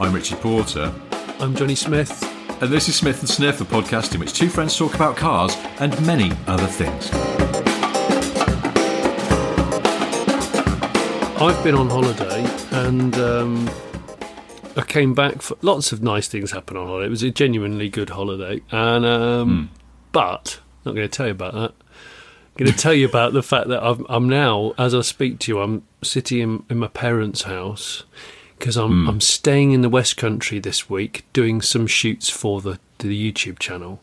I'm Richard Porter, I'm Johnny Smith. and this is Smith and Sniff, a podcast in which two friends talk about cars and many other things. I've been on holiday and um, I came back. For, lots of nice things happened on holiday. It was a genuinely good holiday, and um, but not going to tell you about that. I'm going to tell you about the fact that I'm, I'm now, as I speak to you, I'm sitting in, in my parents' house because I'm I'm staying in the West Country this week, doing some shoots for the the YouTube channel,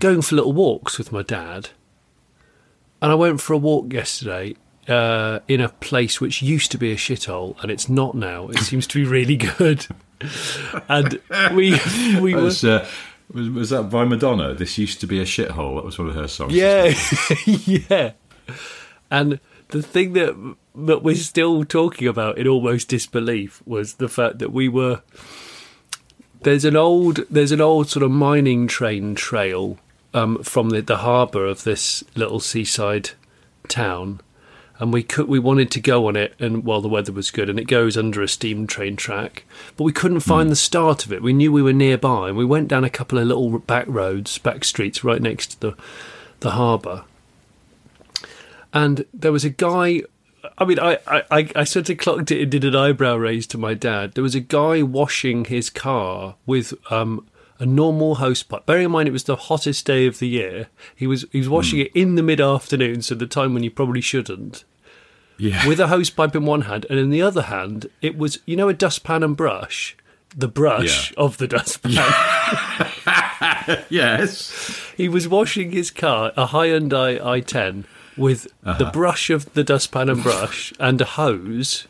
going for little walks with my dad. And I went for a walk yesterday uh, in a place which used to be a shithole, and it's not now. It seems to be really good. And we we were uh, was, was that by Madonna? This used to be a shithole. That was one of her songs. yeah yeah. And the thing that that we're still talking about in almost disbelief was the fact that we were there's an old there's an old sort of mining train trail um, from the, the harbour of this little seaside town, and we could we wanted to go on it, and while the weather was good, and it goes under a steam train track, but we couldn't find the start of it. We knew we were nearby, and we went down a couple of little back roads, back streets, right next to the the harbour, and there was a guy. I mean, I, I, I- sort of clocked it and did an eyebrow raise to my dad. There was a guy washing his car with um, a normal hose pipe. Bearing in mind it was the hottest day of the year, he was he was washing it in the mid afternoon, so the time when you probably shouldn't, Yeah. with a hose pipe in one hand, and in the other hand it was you know a dustpan and brush, the brush Yeah. of the dustpan. yes. he was washing his car, a Hyundai i10, with Uh-huh. the brush of the dustpan and brush and a hose.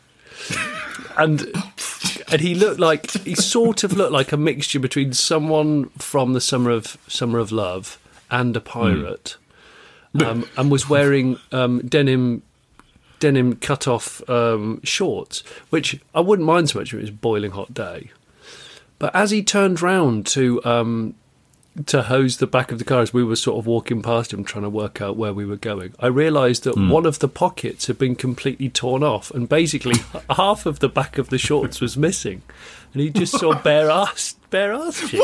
And and he looked like he sort of looked like a mixture between someone from the summer of summer of love and a pirate, um, and was wearing um, denim denim cut off um, shorts, which I wouldn't mind so much if it was a boiling hot day. But as he turned round to um, to hose the back of the car as we were sort of walking past him trying to work out where we were going, I realised that hmm. one of the pockets had been completely torn off and basically half of the back of the shorts was missing. And he just saw bare ass bare ass cheek.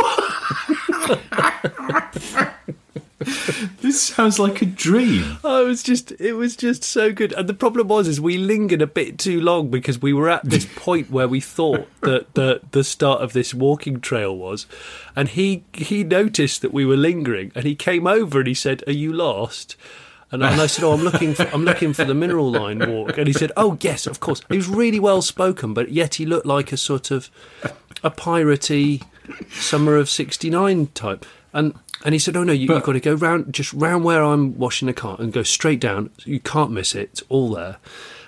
This sounds like a dream. Oh, it was just it was just so good. And the problem was is we lingered a bit too long because we were at this point where we thought that the the start of this walking trail was. And he he noticed that we were lingering and he came over and he said, Are you lost? And, and I said, "Oh, I'm looking for I'm looking for the mineral line walk." And he said, "Oh, yes, of course." He was really well spoken, but yet he looked like a sort of a piratey summer of '69 type. And and he said, "Oh no, you, you've got to go round just round where I'm washing the car and go straight down. You can't miss it. It's all there."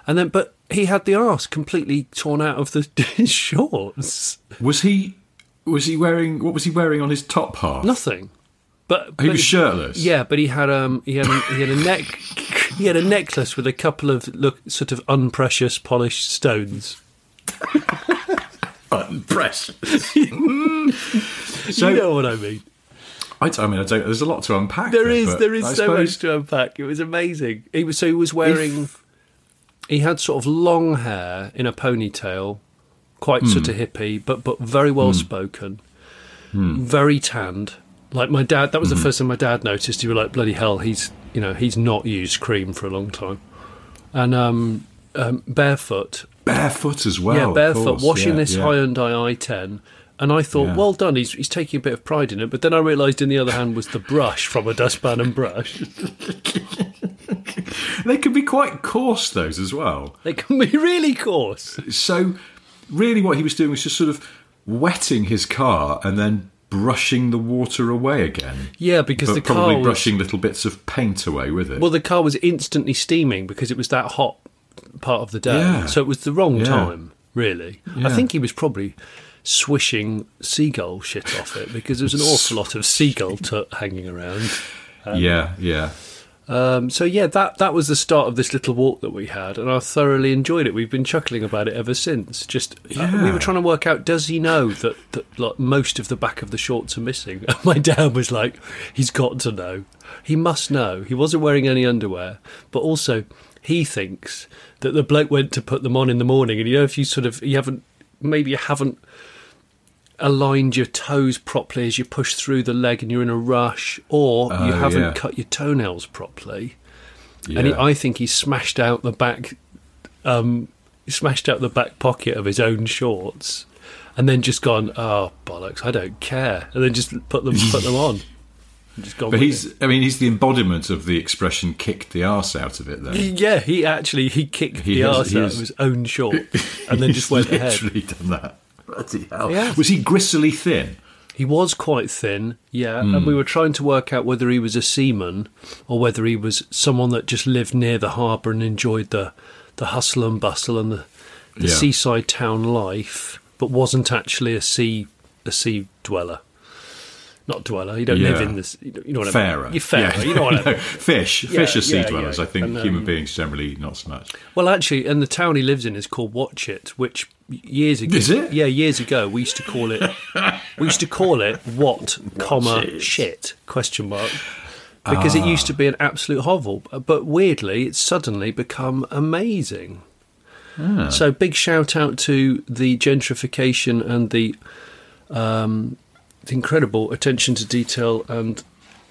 And then, but he had the arse completely torn out of the his shorts. Was he? Was he wearing? What was he wearing on his top half? Nothing. But, He but was shirtless. Yeah, but he had um he had a, he had a neck he had a necklace with a couple of look sort of unprecious polished stones. Unprecious. you know what I mean? I, I mean, I don't. There's a lot to unpack. there is. There is I so suppose- much to unpack. It was amazing. He was so he was wearing he had sort of long hair in a ponytail, quite sort of hippie, but but very well spoken, very tanned. Like my dad, that was the first time my dad noticed. He was like, "Bloody hell, he's you know he's not used cream for a long time," and um, um, barefoot, barefoot as well. yeah, barefoot, course. washing Yeah, this yeah. Hyundai i10. And I thought, Yeah. well done. He's he's taking a bit of pride in it. But then I realised, in the other hand, was the brush from a dustpan and brush. They can be quite coarse, those as well. They can be really coarse. So, really, what he was doing was just sort of wetting his car and then brushing the water away again. Yeah, because the probably car was, brushing little bits of paint away with it. Well, the car was instantly steaming because it was that hot part of the day. Yeah. So it was the wrong Yeah. time, really. I think he was probably swishing seagull shit off it because there was an awful lot of seagull t- hanging around. yeah, yeah. Um, so yeah, that that was the start of this little walk that we had, and I thoroughly enjoyed it. We've been chuckling about it ever since. Just uh, we were trying to work out: does he know that, that like most of the back of the shorts are missing? And my dad was like, "He's got to know. He must know. He wasn't wearing any underwear, but also he thinks that the bloke went to put them on in the morning, and you know, if you sort of you haven't maybe you haven't." Aligned your toes properly as you push through the leg and you're in a rush, or you Oh, haven't yeah. cut your toenails properly. yeah. And he, I think he smashed out the back, um, smashed out the back pocket of his own shorts, and then just gone, oh bollocks, I don't care, and then just put them put them on. Just gone but he's, I mean, he's the embodiment of the expression "kicked the arse out of it." Though yeah, he actually he kicked He the has- arse out of his own short, and then just went He's ahead. literally done that. Bloody hell! Was he gristly thin? He was quite thin, yeah, Hmm. and we were trying to work out whether he was a seaman or whether he was someone that just lived near the harbour and enjoyed the, the hustle and bustle and the, the Yeah. seaside town life, but wasn't actually a sea a sea dweller. Not dweller. You don't live in this. You know what I Fairer. mean. You're fairer. Yeah. You know what I mean. fish. Yeah, fish are sea yeah, dwellers. yeah. I think And, um, human beings generally not so much. Well, actually, and the town he lives in is called Watchet, which years ago, Is it? Yeah, years ago we used to call it. we used to call it what, comma Watchet. shit question mark because it used to be an absolute hovel, but weirdly, it's suddenly become amazing. So big shout out to the gentrification and the um, the incredible attention to detail and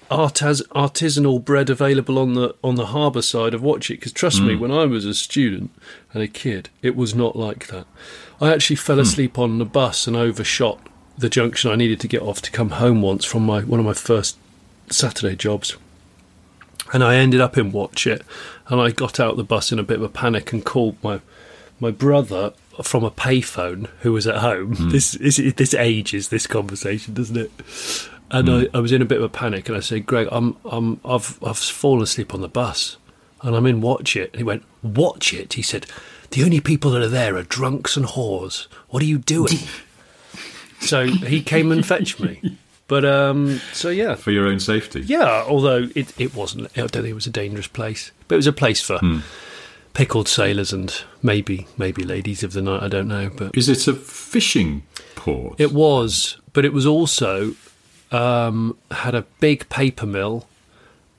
artis- artisanal bread available on the on the harbour side of Watchet. Because trust me, hmm. when I was a student and a kid, it was not like that. I actually fell hmm. asleep on the bus and overshot the junction I needed to get off to come home once from my one of my first Saturday jobs. And I ended up in Watchet, and I got out the bus in a bit of a panic and called my my brother from a payphone who was at home. Hmm. This is this ages this conversation, doesn't it? And hmm. I, I was in a bit of a panic, and I said, "Greg, I'm I'm I've I've fallen asleep on the bus, and I'm in Watchet." And he went, "Watchet?" He said, "The only people that are there are drunks and whores. What are you doing?" so he came and fetched me. But um, so yeah, For your own safety. yeah, although it, it wasn't, I don't think it was a dangerous place, but it was a place for hmm. Pickled sailors and maybe maybe ladies of the night. I don't know, but Is it a fishing port? it was. But it was also um, had a big paper mill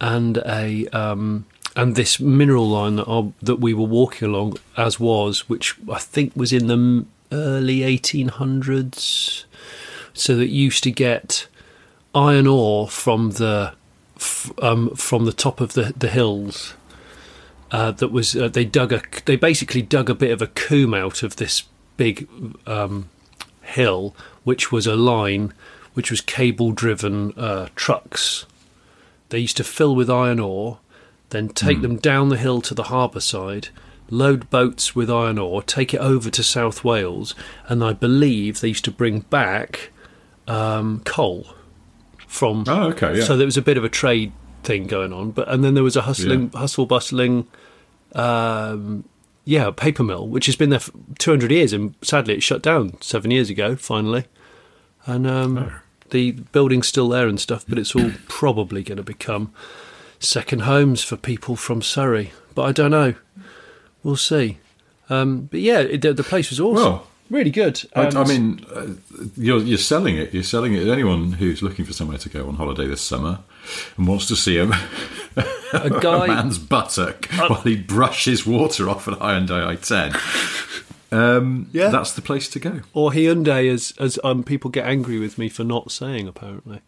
and a um, and this mineral line that I, that we were walking along as was, which I think was in the early 1800s. So that used to get iron ore from the um, from the top of the the hills. Uh, that was uh, they dug a they basically dug a bit of a coombe out of this big um, hill, which was a line which was cable driven uh, trucks. They used to fill with iron ore, then take them down the hill to the harbour side, load boats with iron ore, take it over to South Wales, and I believe they used to bring back um, coal from. Oh, okay, yeah. So there was a bit of a trade thing going on, but and then there was a hustling, hustle bustling um, yeah, paper mill, which has been there for 200 years, and sadly it shut down seven years ago, finally. And um, the building's still there and stuff, but it's all probably going to become second homes for people from Surrey. But I don't know. We'll see. Um, but yeah, it, the, the place was awesome. Well, really good. I, I mean, uh, you're you're selling it. You're selling it. Anyone who's looking for somewhere to go on holiday this summer and wants to see a, a guy. a man's buttock while he brushes water off at Hyundai i10, um, Yeah. that's the place to go. or Hyundai, as as um, people get angry with me for not saying, apparently.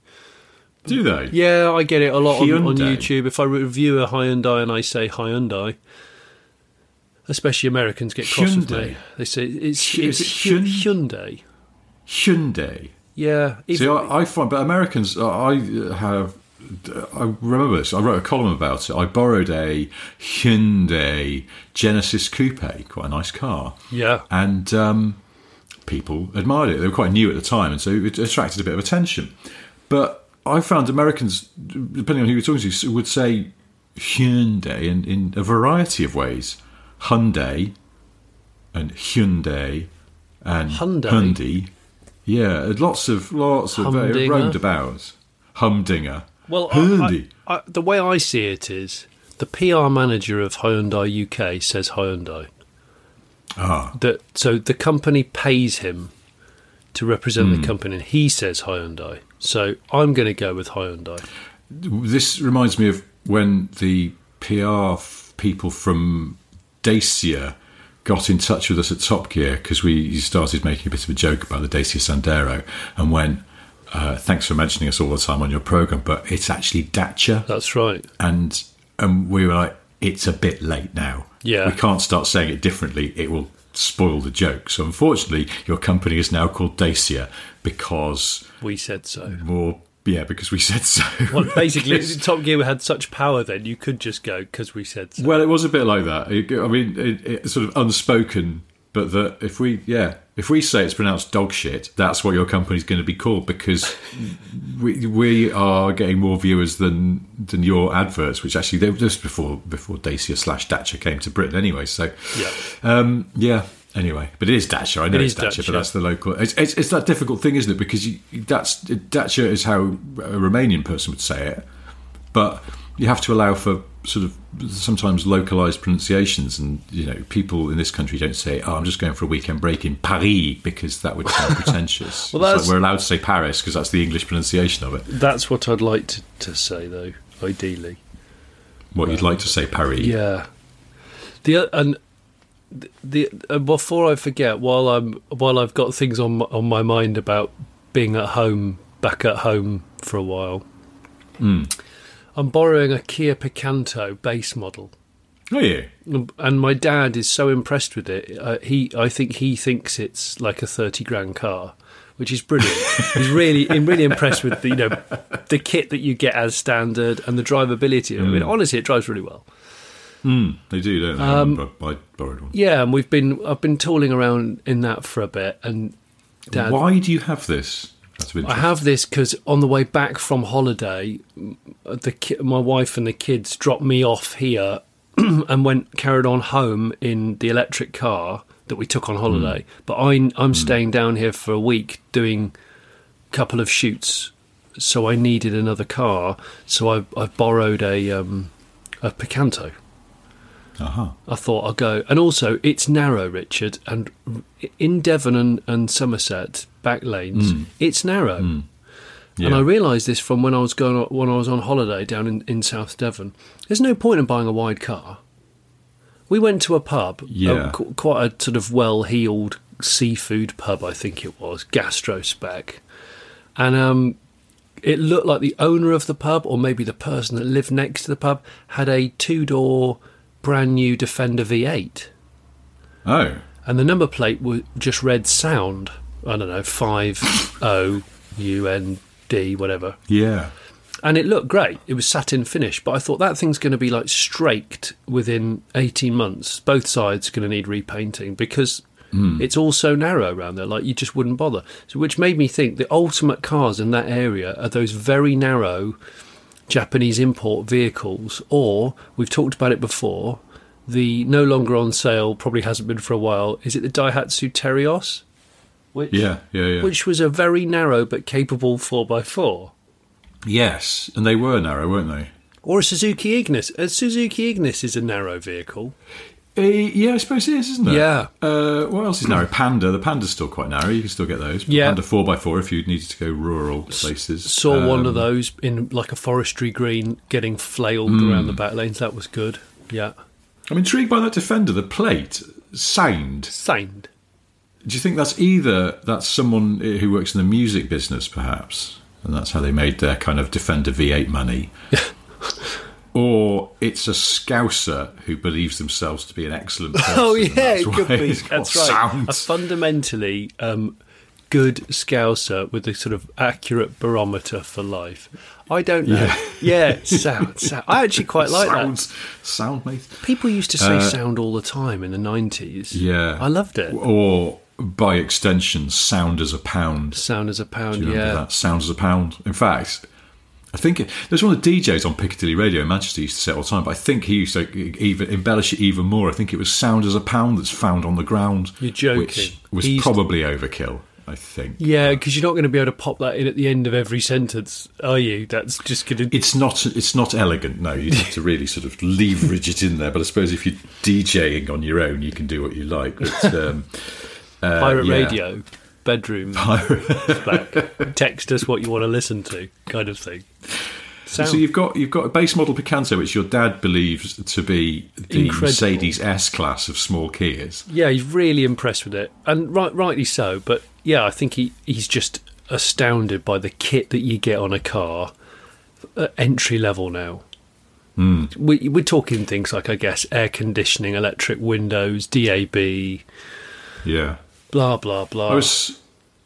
Do they? Yeah, I get it a lot on, on YouTube. If I review a Hyundai and I say Hyundai, especially Americans get cross with Hyundai. me. They say it's, it's is it Hyun- Hyundai. Hyundai. Yeah, See, I, I find, but Americans, I have. I remember this. I wrote a column about it. I borrowed a Hyundai Genesis Coupe, quite a nice car. Yeah. and um, people admired it. They were quite new at the time, and so it attracted a bit of attention. But I found Americans, depending on who you're talking to, would say Hyundai in, in a variety of ways. Hyundai and Hyundai and Hyundai? Hyundai. Yeah, lots of lots of very Humdinger? roundabouts. Humdinger. Well, Hyundai. I, I, the way I see it is the PR manager of Hyundai UK says Hyundai. ah, That so the company pays him to represent Hmm. the company, and he says Hyundai. So I'm going to go with Hyundai. this reminds me of when the PR f- people from Dacia got in touch with us at Top Gear because we started making a bit of a joke about the Dacia Sandero and went, uh, "Thanks for mentioning us all the time on your program, but it's actually Dacia." That's right. and and we were like, it's a bit late now. Yeah. we can't start saying it differently. It will spoil the joke. So unfortunately, your company is now called Dacia because We said so. more. Yeah, because we said so. Well, basically, Top Gear had such power then you could just go because we said so. well, it was a bit like that. It- I mean, it, it's sort of unspoken, but that if we, yeah, if we say it's pronounced dog shit, that's what your company's going to be called because we we are getting more viewers than than your adverts, which actually they were just before before Dacia slash Dacia came to Britain anyway. So Yeah. um, yeah. Anyway, but it is Dacia. I know It it's Dacia, Dacia. but that's the local. It's, it's, it's that difficult thing, isn't it? Because you, that's Dacia is how a Romanian person would say it, but you have to allow for sort of sometimes localized pronunciations, and you know, people in this country don't say, "Oh, I'm just going for a weekend break in Paris," because that would sound pretentious. Well, It's like we're allowed to say Paris because that's the English pronunciation of it. That's what I'd like to, to say, though. Ideally, What you'd like to say, Paris? yeah. The and the, the uh, before I forget, while I'm while I've got things on my, on my mind about being at home, back at home for a while, I'm borrowing a Kia Picanto base model. Oh yeah. and my dad is so impressed with it. Uh, he, I think he thinks it's like a thirty grand car, which is brilliant. He's really, I'm really impressed with the, you know, the kit that you get as standard and the drivability. I mean, honestly, it drives really well. They do, don't they? Um, I I borrowed one. Yeah, and we've been, I've been tooling around in that for a bit, and dad, Why do you have this? That's I have this because on the way back from holiday, the ki- my wife and the kids dropped me off here and went carried on home in the electric car that we took on holiday. But I, I'm staying down here for a week doing a couple of shoots, so I needed another car. So I, I've borrowed a um, a Picanto. Uh-huh. I thought I'll go. And also, it's narrow, Richard, and in Devon and, and Somerset back lanes, it's narrow. And Yeah. I realised this from when I was going on, when I was on holiday down in, in South Devon. There's no point in buying a wide car. We went to a pub, Yeah. a- quite a sort of well-heeled seafood pub, I think it was, gastro spec, and um, it looked like the owner of the pub, or maybe the person that lived next to the pub, had a two-door brand new Defender V8 Oh. and the number plate was just read sound. I don't know, five O U N D, whatever. Yeah. And it looked great. It was satin finish, but I thought that thing's going to be like straked within eighteen months. Both sides are going to need repainting because hmm. it's all so narrow around there. Like you just wouldn't bother. So, which made me think the ultimate cars in that area are those very narrow Japanese import vehicles, or we've talked about it before. The no longer on sale, probably hasn't been for a while. Is it the Daihatsu Terios? Which, Yeah, yeah, yeah. Which was a very narrow but capable 4x4. yes, and they were narrow, weren't they? Or a Suzuki Ignis. A Suzuki Ignis is a narrow vehicle. Uh, yeah, I suppose it is, isn't it? Yeah. Uh, what else is narrow? Panda. The Panda's still quite narrow. You can still get those. Yeah. Panda 4x4 if you needed to go rural places. Saw one Um, of those in like a forestry green getting flailed around the back lanes. That was good. Yeah. I'm intrigued by that Defender. The plate, sound. Sound. Do you think that's either that's someone who works in the music business, perhaps, and that's how they made their kind of Defender V8 money, or it's a Scouser who believes themselves to be an excellent person? Oh yeah, that's it could be. it's That's right. Sound. A fundamentally um, good scouser with a sort of accurate barometer for life. I don't know. Yeah, sound, sound. I actually quite like Sounds, sound, mate. that. People used to say sound all the time in the nineties. Yeah, I loved it. Or by extension, sound as a pound. Sound as a pound. Do you Yeah, that? Sound as a pound. In fact, I think it, there's one of the DJs on Piccadilly Radio in Manchester used to say it all the time, but I think he used to even embellish it even more. I think it was sound as a pound that's found on the ground. You're joking. Which was He used- probably overkill, I think. Yeah, because you're not going to be able to pop that in at the end of every sentence, are you? That's just going to. It's not it's not elegant, no. You have to really sort of leverage it in there. But I suppose if you're DJing on your own, you can do what you like. But, um, uh, Pirate yeah. radio, bedroom, back. Text us what you want to listen to, kind of thing. Sound. So you've got you've got a base model Picanto, which your dad believes to be the Incredible. Mercedes S class of small Kias. yeah, he's really impressed with it, and right, rightly so. But yeah, I think he, he's just astounded by the kit that you get on a car at entry level now. Hmm. We, we're talking things like, I guess, air conditioning, electric windows, DAB, Yeah. Blah blah blah. I was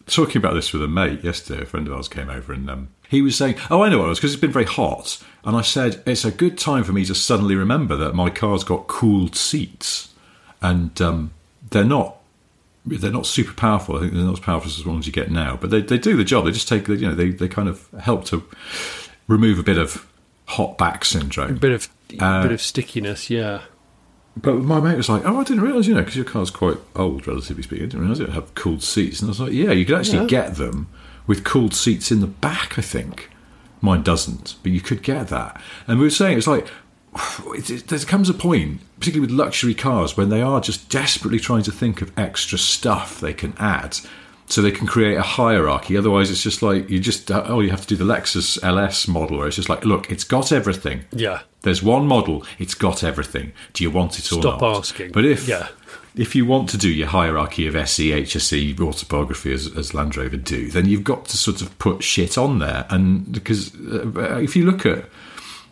talking about this with a mate yesterday. A friend of ours came over and um, he was saying, "Oh, I know what it was because it's been very hot." And I said, "It's a good time for me to suddenly remember that my car's got cooled seats, and um, they're not." They're not super powerful. I think they're not as powerful as the ones you get now, but they, they do the job. They just take, you know, they, they kind of help to remove a bit of hot back syndrome. A bit of Uh, bit of stickiness, yeah. But my mate was like, "Oh, I didn't realise, you know, because your car's quite old, relatively speaking. I didn't realise it had cooled seats." And I was like, "Yeah, you could actually Yeah. get them with cooled seats in the back. I think mine doesn't, but you could get that." And we were saying it's like it, it- there comes a point, particularly with luxury cars, when they are just desperately trying to think of extra stuff they can add. So they can create a hierarchy. Otherwise, it's just like you just oh, you have to do the Lexus LS model, where it's just like, look, it's got everything. Yeah. There's one model, it's got everything. Do you want it or Stop not? asking. But if Yeah. if you want to do your hierarchy of SE, HSE, autobiography as, as Land Rover do, then you've got to sort of put shit on there. And because uh, if you look at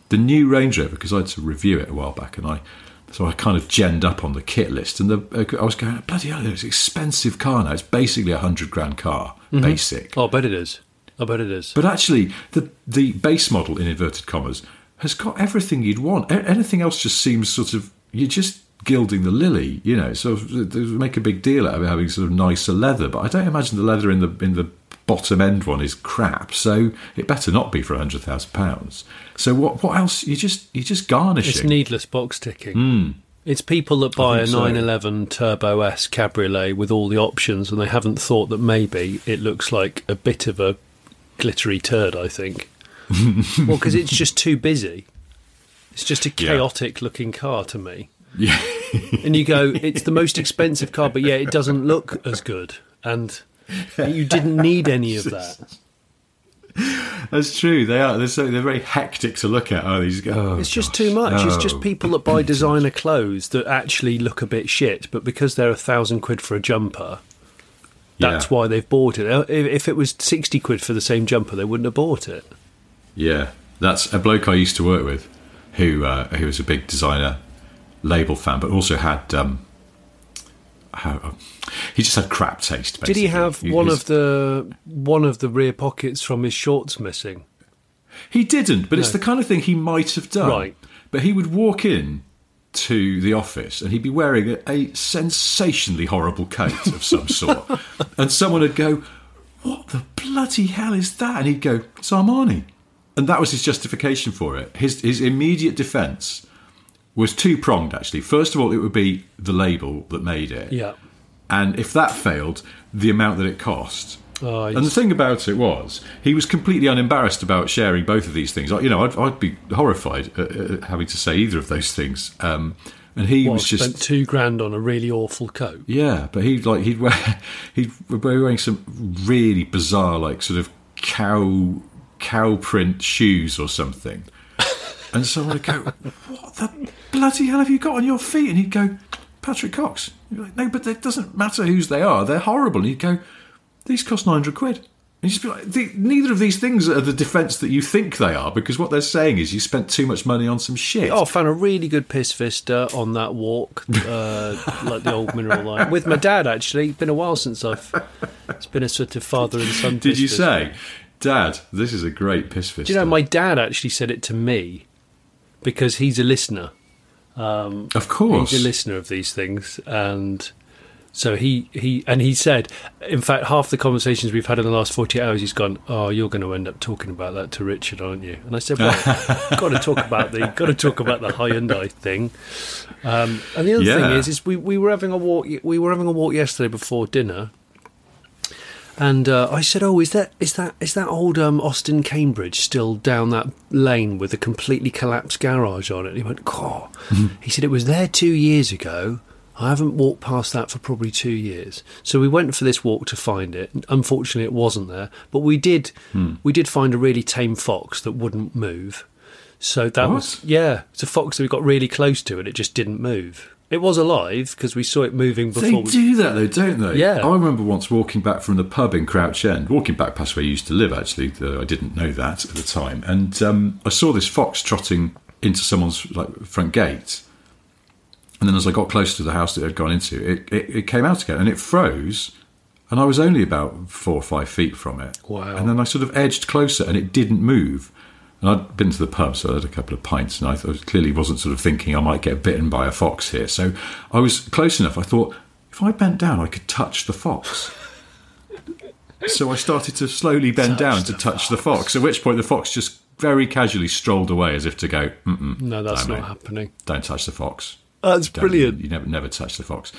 the new Range Rover, because I had to review it a while back, and I so I kind of genned up on the kit list, and the, I was going, bloody hell, it's an expensive car now. It's basically a hundred grand car, mm-hmm. basic. Oh, I bet it is. I bet it is. But actually, the the base model in inverted commas has got everything you'd want. A- anything else just seems sort of you're just gilding the lily, you know. So they make a big deal out of having sort of nicer leather, but I don't imagine the leather in the in the bottom end one is crap. So it better not be for a hundred thousand pounds. So what what else? You just you just garnish It's needless box ticking. Hmm. It's people that buy a so. 911 Turbo S Cabriolet with all the options and they haven't thought that maybe it looks like a bit of a glittery turd, I think. well, because it's just too busy. It's just a Yeah. chaotic looking car to me. Yeah. And you go, it's the most expensive car, but yeah, it doesn't look as good. And you didn't need any of that. That's true. They are. They're so they're very hectic to look at. Oh, these. Oh, It's just gosh. too much. It's Oh. just people that buy designer clothes that actually look a bit shit, but because they're a thousand quid for a jumper, that's Yeah. why they've bought it. If, if it was sixty quid for the same jumper, they wouldn't have bought it. Yeah, that's a bloke I used to work with, who uh, who was a big designer label fan, but also had um, how, he just had crap taste. Basically. Did he have one his- of the one of the rear pockets from his shorts missing? He didn't, but it's the kind of thing he might have done. Right. But he would walk in to the office and he'd be wearing a, a sensationally horrible coat of some sort, and someone would go, "What the bloody hell is that?" And he'd go, "It's Armani," and that was his justification for it. His his immediate defence was two pronged. Actually, first of all, it would be the label that made it, Yeah. And if that failed, the amount that it cost. Oh, and the thing about it was, he was completely unembarrassed about sharing both of these things. Like, You know, I'd, I'd be horrified at, at having to say either of those things. Um, and he What, was just spent two grand on a really awful coat. yeah, but he'd like he'd wear he'd be wearing some really bizarre like sort of cow cow print shoes or something. And someone would go, "What the bloody hell have you got on your feet?" And he'd go, "Patrick Cox." You're like, "No, but it doesn't matter whose they are. They're horrible." And he'd go, "These cost nine hundred quid." And you just be like, the, neither of these things are the defence that you think they are, because what they're saying is you spent too much money on some shit. Oh, I found a really good piss vista on that walk, uh, like the old mineral line, with my dad. Actually, it's been a while since I've. It's been a sort of father and son. Did you vista. say, Dad, this is a great piss fist? Do you know my dad actually said it to me because he's a listener. Of course. He's a listener of these things, and So he, he and he said, in fact, half the conversations we've had in the last forty hours, he's gone, "Oh, you're going to end up talking about that to Richard, aren't you?" And I said, "Well, got to talk about the got to talk about the Hyundai thing." Um, and the other Yeah. thing is, is we, we were having a walk. We were having a walk yesterday before dinner, and uh, I said, "Oh, is that is that is that old um, Austin Cambridge still down that lane with a completely collapsed garage on it?" And he went, "Oh," he said, "It was there two years ago." I haven't walked past that for probably two years. So we went for this walk to find it. Unfortunately, it wasn't there, but we did we did find a really tame fox that wouldn't move. So that was yeah, it's a fox that we got really close to, and it just didn't move. It was alive because we saw it moving before. They we, do that though, don't they? Yeah. I remember once walking back from the pub in Crouch End, walking back past where I used to live. Actually, though I didn't know that at the time, and um, I saw this fox trotting into someone's like front gate. And then as I got closer to the house that it had gone into, it, it, it came out again and it froze. And I was only about four or five feet from it. Wow. And then I sort of edged closer and it didn't move. And I'd been to the pub, so I had a couple of pints, and I thought, clearly wasn't sort of thinking I might get bitten by a fox here. So I was close enough. I thought, if I bent down, I could touch the fox. so I started to slowly bend down to touch the fox, at which point the fox just very casually strolled away as if to go, Mm-mm, no, that's no, not mate, happening. Don't touch the fox. That's Don't- brilliant. You never, never touch the fox.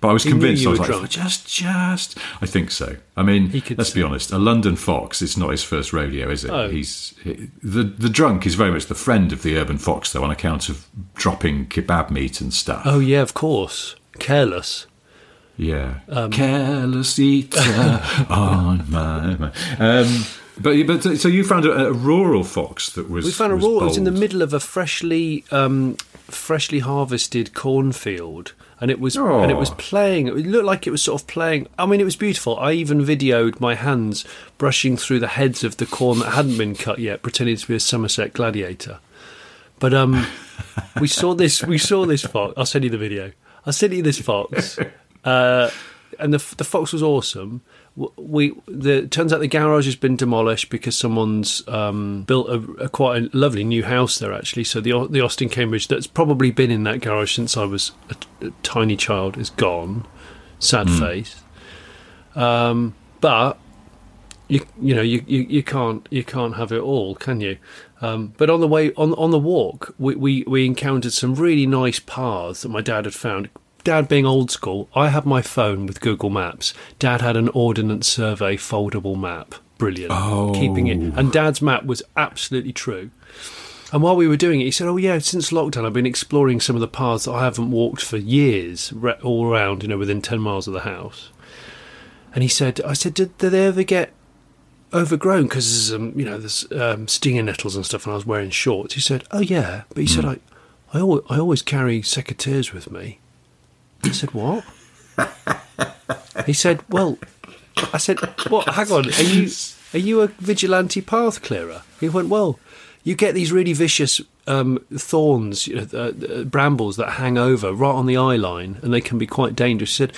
But I was He convinced. I was like, drunk. just, just. I think so. I mean, let's be honest. A London fox. It's not his first rodeo, is it? Oh. He's he, the the drunk is very much the friend of the urban fox, though, on account of dropping kebab meat and stuff. Oh yeah, of course. Careless. Yeah. Um, Careless eater on my mind. Um, but but so you found a, a rural fox that was. We found a raw. It was in the middle of a freshly, um, freshly harvested cornfield, and it was and it was Oh. playing. It looked like it was sort of playing. I mean, it was beautiful. I even videoed my hands brushing through the heads of the corn that hadn't been cut yet, pretending to be a Somerset gladiator. But um, we saw this. We saw this fox. I'll send you the video. I'll send you this fox. Uh, and the the fox was awesome. We the it turns out the garage has been demolished because someone's um, built a, a quite a lovely new house there actually. So the the Austin Cambridge that's probably been in that garage since I was a, a tiny child is gone. Sad face. Um, but you you know you, you, you can't you can't have it all, can you? Um, but on the way on on the walk, we, we we encountered some really nice paths that my dad had found. Dad being old school, I had my phone with Google Maps. Dad had an Ordnance Survey foldable map. Brilliant. Keeping it. And Dad's map was absolutely true. And while we were doing it, he said, "Oh yeah, since lockdown, I've been exploring some of the paths that I haven't walked for years, all around, you know, within ten miles of the house." And he said, "I said, did, did they ever get overgrown because there's um, you know there's um, stinger nettles and stuff, and I was wearing shorts?" He said, "Oh yeah," but he said, "I, I always, I always carry secateurs with me." I said, "What?" he said, "Well," I said, "What? Hang on, are you are you a vigilante path clearer?" He went, "Well." You get these really vicious um, thorns, you know, uh, uh, brambles that hang over right on the eye line, and they can be quite dangerous. He said,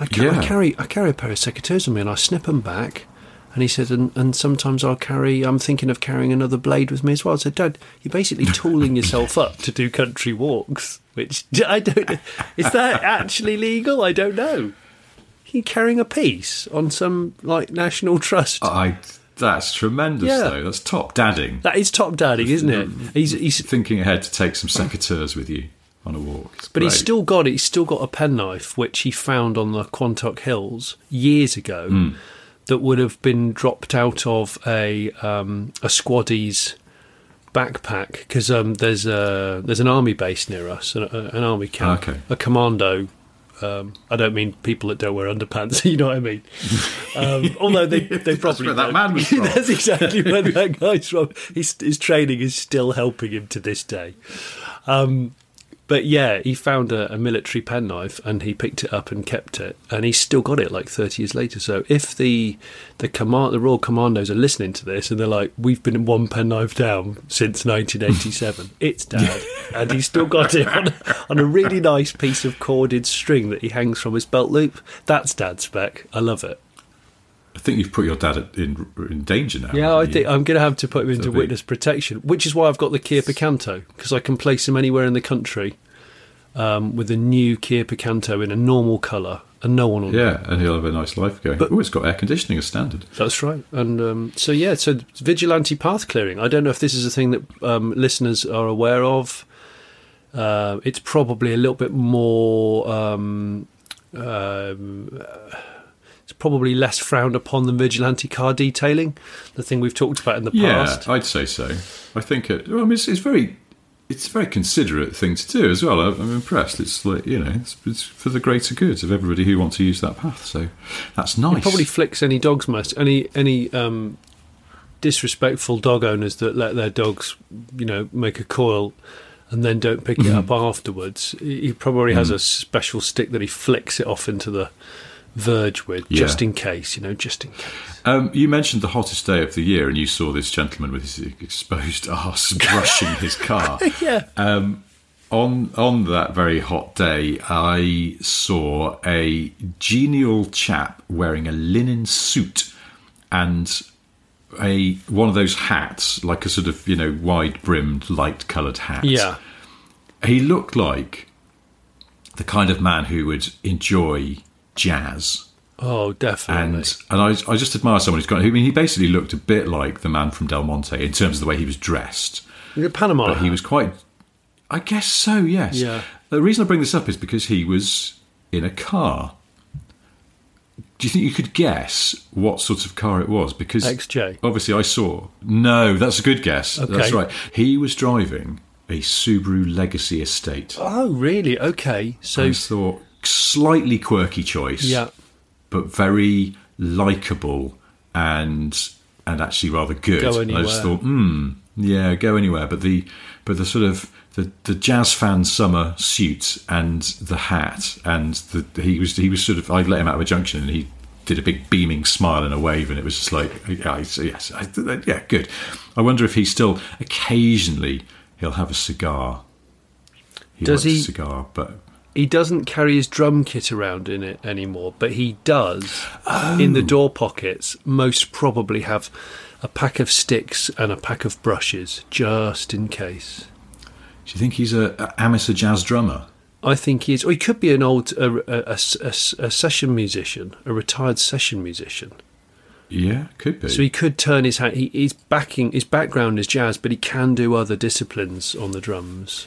I, ca- Yeah. I carry I carry a pair of secateurs with me, and I snip them back. And he said, and, and sometimes I'll carry. I'm thinking of carrying another blade with me as well. I said, Dad, you're basically tooling yourself up to do country walks. Which I don't. Is that actually legal? I don't know. You carrying a piece on some like national trust? I. That's tremendous, Yeah. though. That's top dadding. that is top daddy, isn't it? He's he's Thinking ahead to take some secateurs with you on a walk. It's But he's still got it. He's still got a penknife which he found on the Quantock Hills years ago. Hmm. That would have been dropped out of a um, a squaddie's backpack because um, there's a there's an army base near us, an, an army camp, Okay. a commando. Um, I don't mean people that don't wear underpants. You know what I mean? Um, although they they probably where that man was from. That's exactly where that guy's from. His, his training is still helping him to this day. Um, but yeah, he found a, a military penknife and he picked it up and kept it, and he's still got it like thirty years later. So if the the command the Royal Commandos are listening to this and they're like, "We've been one penknife down since 1987," it's Dad, and he's still got it on, on a really nice piece of corded string that he hangs from his belt loop. That's Dad's spec. I love it. I think you've put your dad in in danger now. Yeah, I think you? I'm going to have to put him into be- witness protection, which is why I've got the Kia Picanto because I can place him anywhere in the country um, with a new Kia Picanto in a normal colour, and no one will. Yeah, and he'll have a nice life going. But- oh, it's got air conditioning as standard. That's right. And um, so, yeah, so vigilante path clearing. I don't know if this is a thing that um, listeners are aware of. Uh, it's probably a little bit more. Um, um, probably less frowned upon than vigilante car detailing, the thing we've talked about in the past. Yeah, past. I'd say so. I think it. Well, I mean, it's, it's very, it's a very considerate thing to do as well. I'm, I'm impressed. It's like you know, it's, it's for the greater good of everybody who wants to use that path. So that's nice. It probably flicks any dogs most any any um, disrespectful dog owners that let their dogs, you know, make a coil and then don't pick it Mm-hmm. up afterwards. He he probably has Mm. a special stick that he flicks it off into the verge with, Yeah. just in case, you know, just in case. Um, you mentioned the hottest day of the year, and you saw this gentleman with his exposed arse brushing his car. Yeah. Um, on on that very hot day, I saw a genial chap wearing a linen suit and a one of those hats, like a sort of you know wide brimmed, light coloured hat. Yeah. he looked like the kind of man who would enjoy jazz Oh, definitely. and and I, I just admire someone who's got. I mean, he basically looked a bit like the man from Del Monte in terms of the way he was dressed, The Panama. but he was quite. I guess so. Yes. Yeah. The reason I bring this up is because he was in a car. Do you think you could guess what sort of car it was? Because XJ. Obviously, I saw. No, that's a good guess. Okay. That's right. He was driving a Subaru Legacy Estate. Oh, really? Okay. So, I thought slightly quirky choice yeah. but very likable and and actually rather good. I just thought, hmm, yeah, go anywhere. But the but the sort of the, the jazz fan summer suit and the hat and the he was he was sort of I let him out of a junction and he did a big beaming smile and a wave and it was just like yeah, yes I, yeah good. I wonder if he still occasionally he'll have a cigar. He Does he- a cigar, but he doesn't carry his drum kit around in it anymore, but he does in the oh. door pockets most probably have a pack of sticks and a pack of brushes just in case. do you think he's a, a amateur jazz drummer? I think he is, or he could be an old a, a- a- a- a session musician, a retired session musician. Yeah, could be. So he could turn his hand. He, he's backing his background is jazz, but he can do other disciplines on the drums.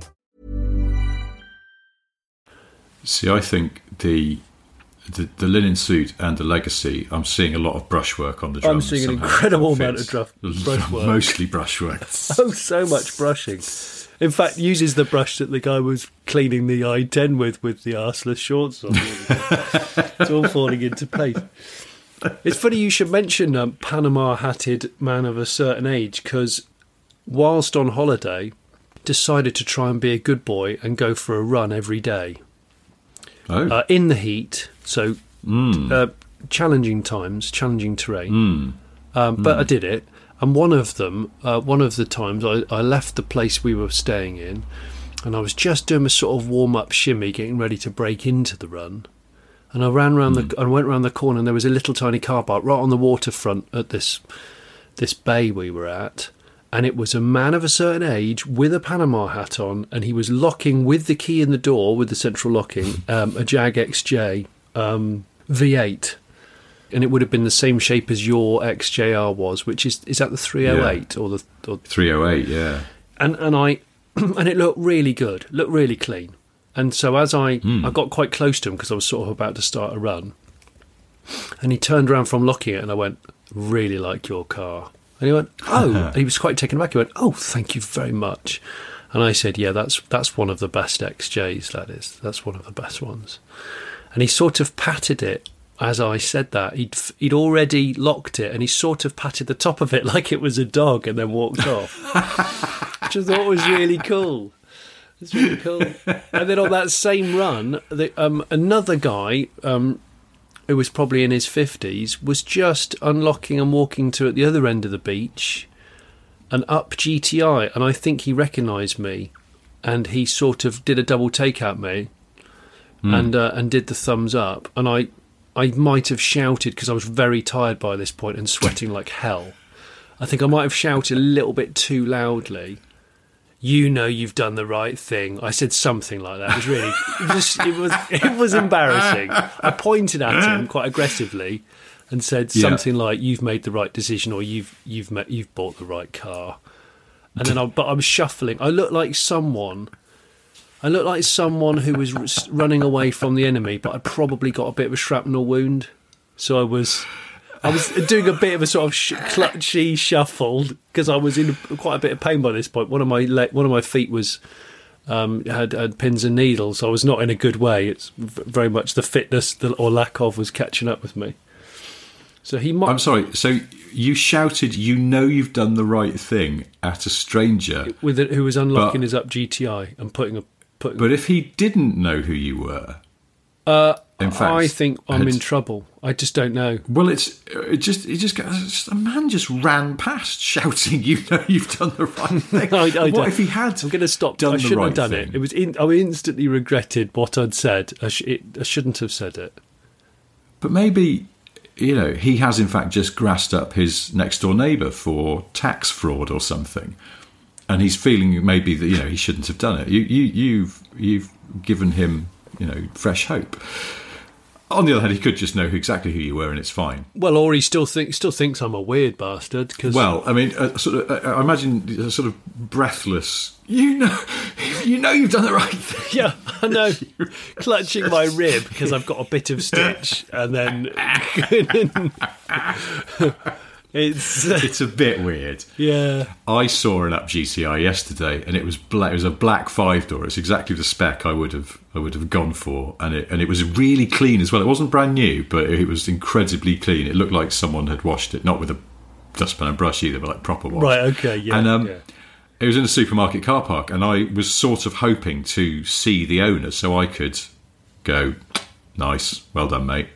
See, I think the, the the linen suit and the legacy. I'm seeing a lot of brushwork on the drums. I'm seeing an incredible amount of brushwork. Mostly brushwork. Oh, so much brushing. In fact, uses the brush that the guy was cleaning the i10 with, with the arseless shorts on. it's all falling into place. It's funny you should mention um, Panama hatted man of a certain age because whilst on holiday, decided to try and be a good boy and go for a run every day Oh, uh, in the heat. So uh, challenging times, challenging terrain. Um, but I did it, and one of them, uh, one of the times, I, I left the place we were staying in, and I was just doing a sort of warm up shimmy, getting ready to break into the run. And I ran around the, I went around the corner, and there was a little tiny car park right on the waterfront at this this bay we were at, and it was a man of a certain age with a Panama hat on, and he was locking with the key in the door with the central locking um, a Jag XJ um, V8, and it would have been the same shape as your XJR was, which is is that the 308 or the or, 308. Yeah. and and I and it looked really good, looked really clean. And so as I I got quite close to him because I was sort of about to start a run, and he turned around from locking it, and I went, "Really like your car." And he went, "Oh," he was quite taken aback. He went, "Oh, thank you very much." And I said, "Yeah, that's that's one of the best XJs. That is, that's one of the best ones." And he sort of patted it as I said that. He'd he'd already locked it, and he sort of patted the top of it like it was a dog, and then walked off, which I thought was really cool. It's really cool. and then on that same run, the, um, another guy um, who was probably in his fifties was just unlocking and walking to at the other end of the beach, and up GTI, and I think he recognised me, and he sort of did a double take at me, and uh, and did the thumbs up, and I I might have shouted because I was very tired by this point and sweating like hell. I think I might have shouted a little bit too loudly. You know you've done the right thing. I said something like that. It was really, it was, it was, it was embarrassing. I pointed at him quite aggressively and said Yeah. something like, "You've made the right decision," or "You've you've met, you've bought the right car." And then I, but I was shuffling. I looked like someone. I looked like someone who was running away from the enemy, but I probably got a bit of a shrapnel wound. So I was, I was doing a bit of a sort of sh- clutchy shuffle because I was in quite a bit of pain by this point. One of my le- one of my feet was um, had, had pins and needles. So I was not in a good way. It's v- very much the fitness or lack of was catching up with me. So he might. I'm sorry. So you shouted, "You know you've done the right thing" at a stranger. with it, who was unlocking But- his up GTI and putting a putting. But if he didn't know who you were, uh, in fact, I think I'm in trouble. I just don't know. Well, it's it just it just got- a man just ran past shouting, "You know you've done the right thing." I, I what don't- if he had? I'm going to stop. Done I shouldn't right have done thing? it. It was. In, I instantly regretted what I'd said. I, sh- it, I shouldn't have said it. But maybe you know he has in fact just grassed up his next door neighbour for tax fraud or something, and he's feeling maybe that you know he shouldn't have done it. You you you've you've given him you know fresh hope. On the other hand, he could just know exactly who you were, and it's fine. Well, or he still think still thinks I'm a weird bastard. Because Well, I mean, uh, sort of. Uh, I imagine a sort of breathless. You know, you know, you've done the right thing. yeah, I know, clutching my rib because I've got a bit of stitch, and then it's It's a bit weird. yeah. I saw an up GTI yesterday, and it was black. It was a black five door. It's exactly the spec I would have I would have gone for, and it and it was really clean as well. It wasn't brand new, but it was incredibly clean. It looked like someone had washed it, not with a dustpan and brush either, but like proper wash. Right. Okay. Yeah. and um, yeah. it was in a supermarket car park, and I was sort of hoping to see the owner so I could go, "Nice, well done, mate."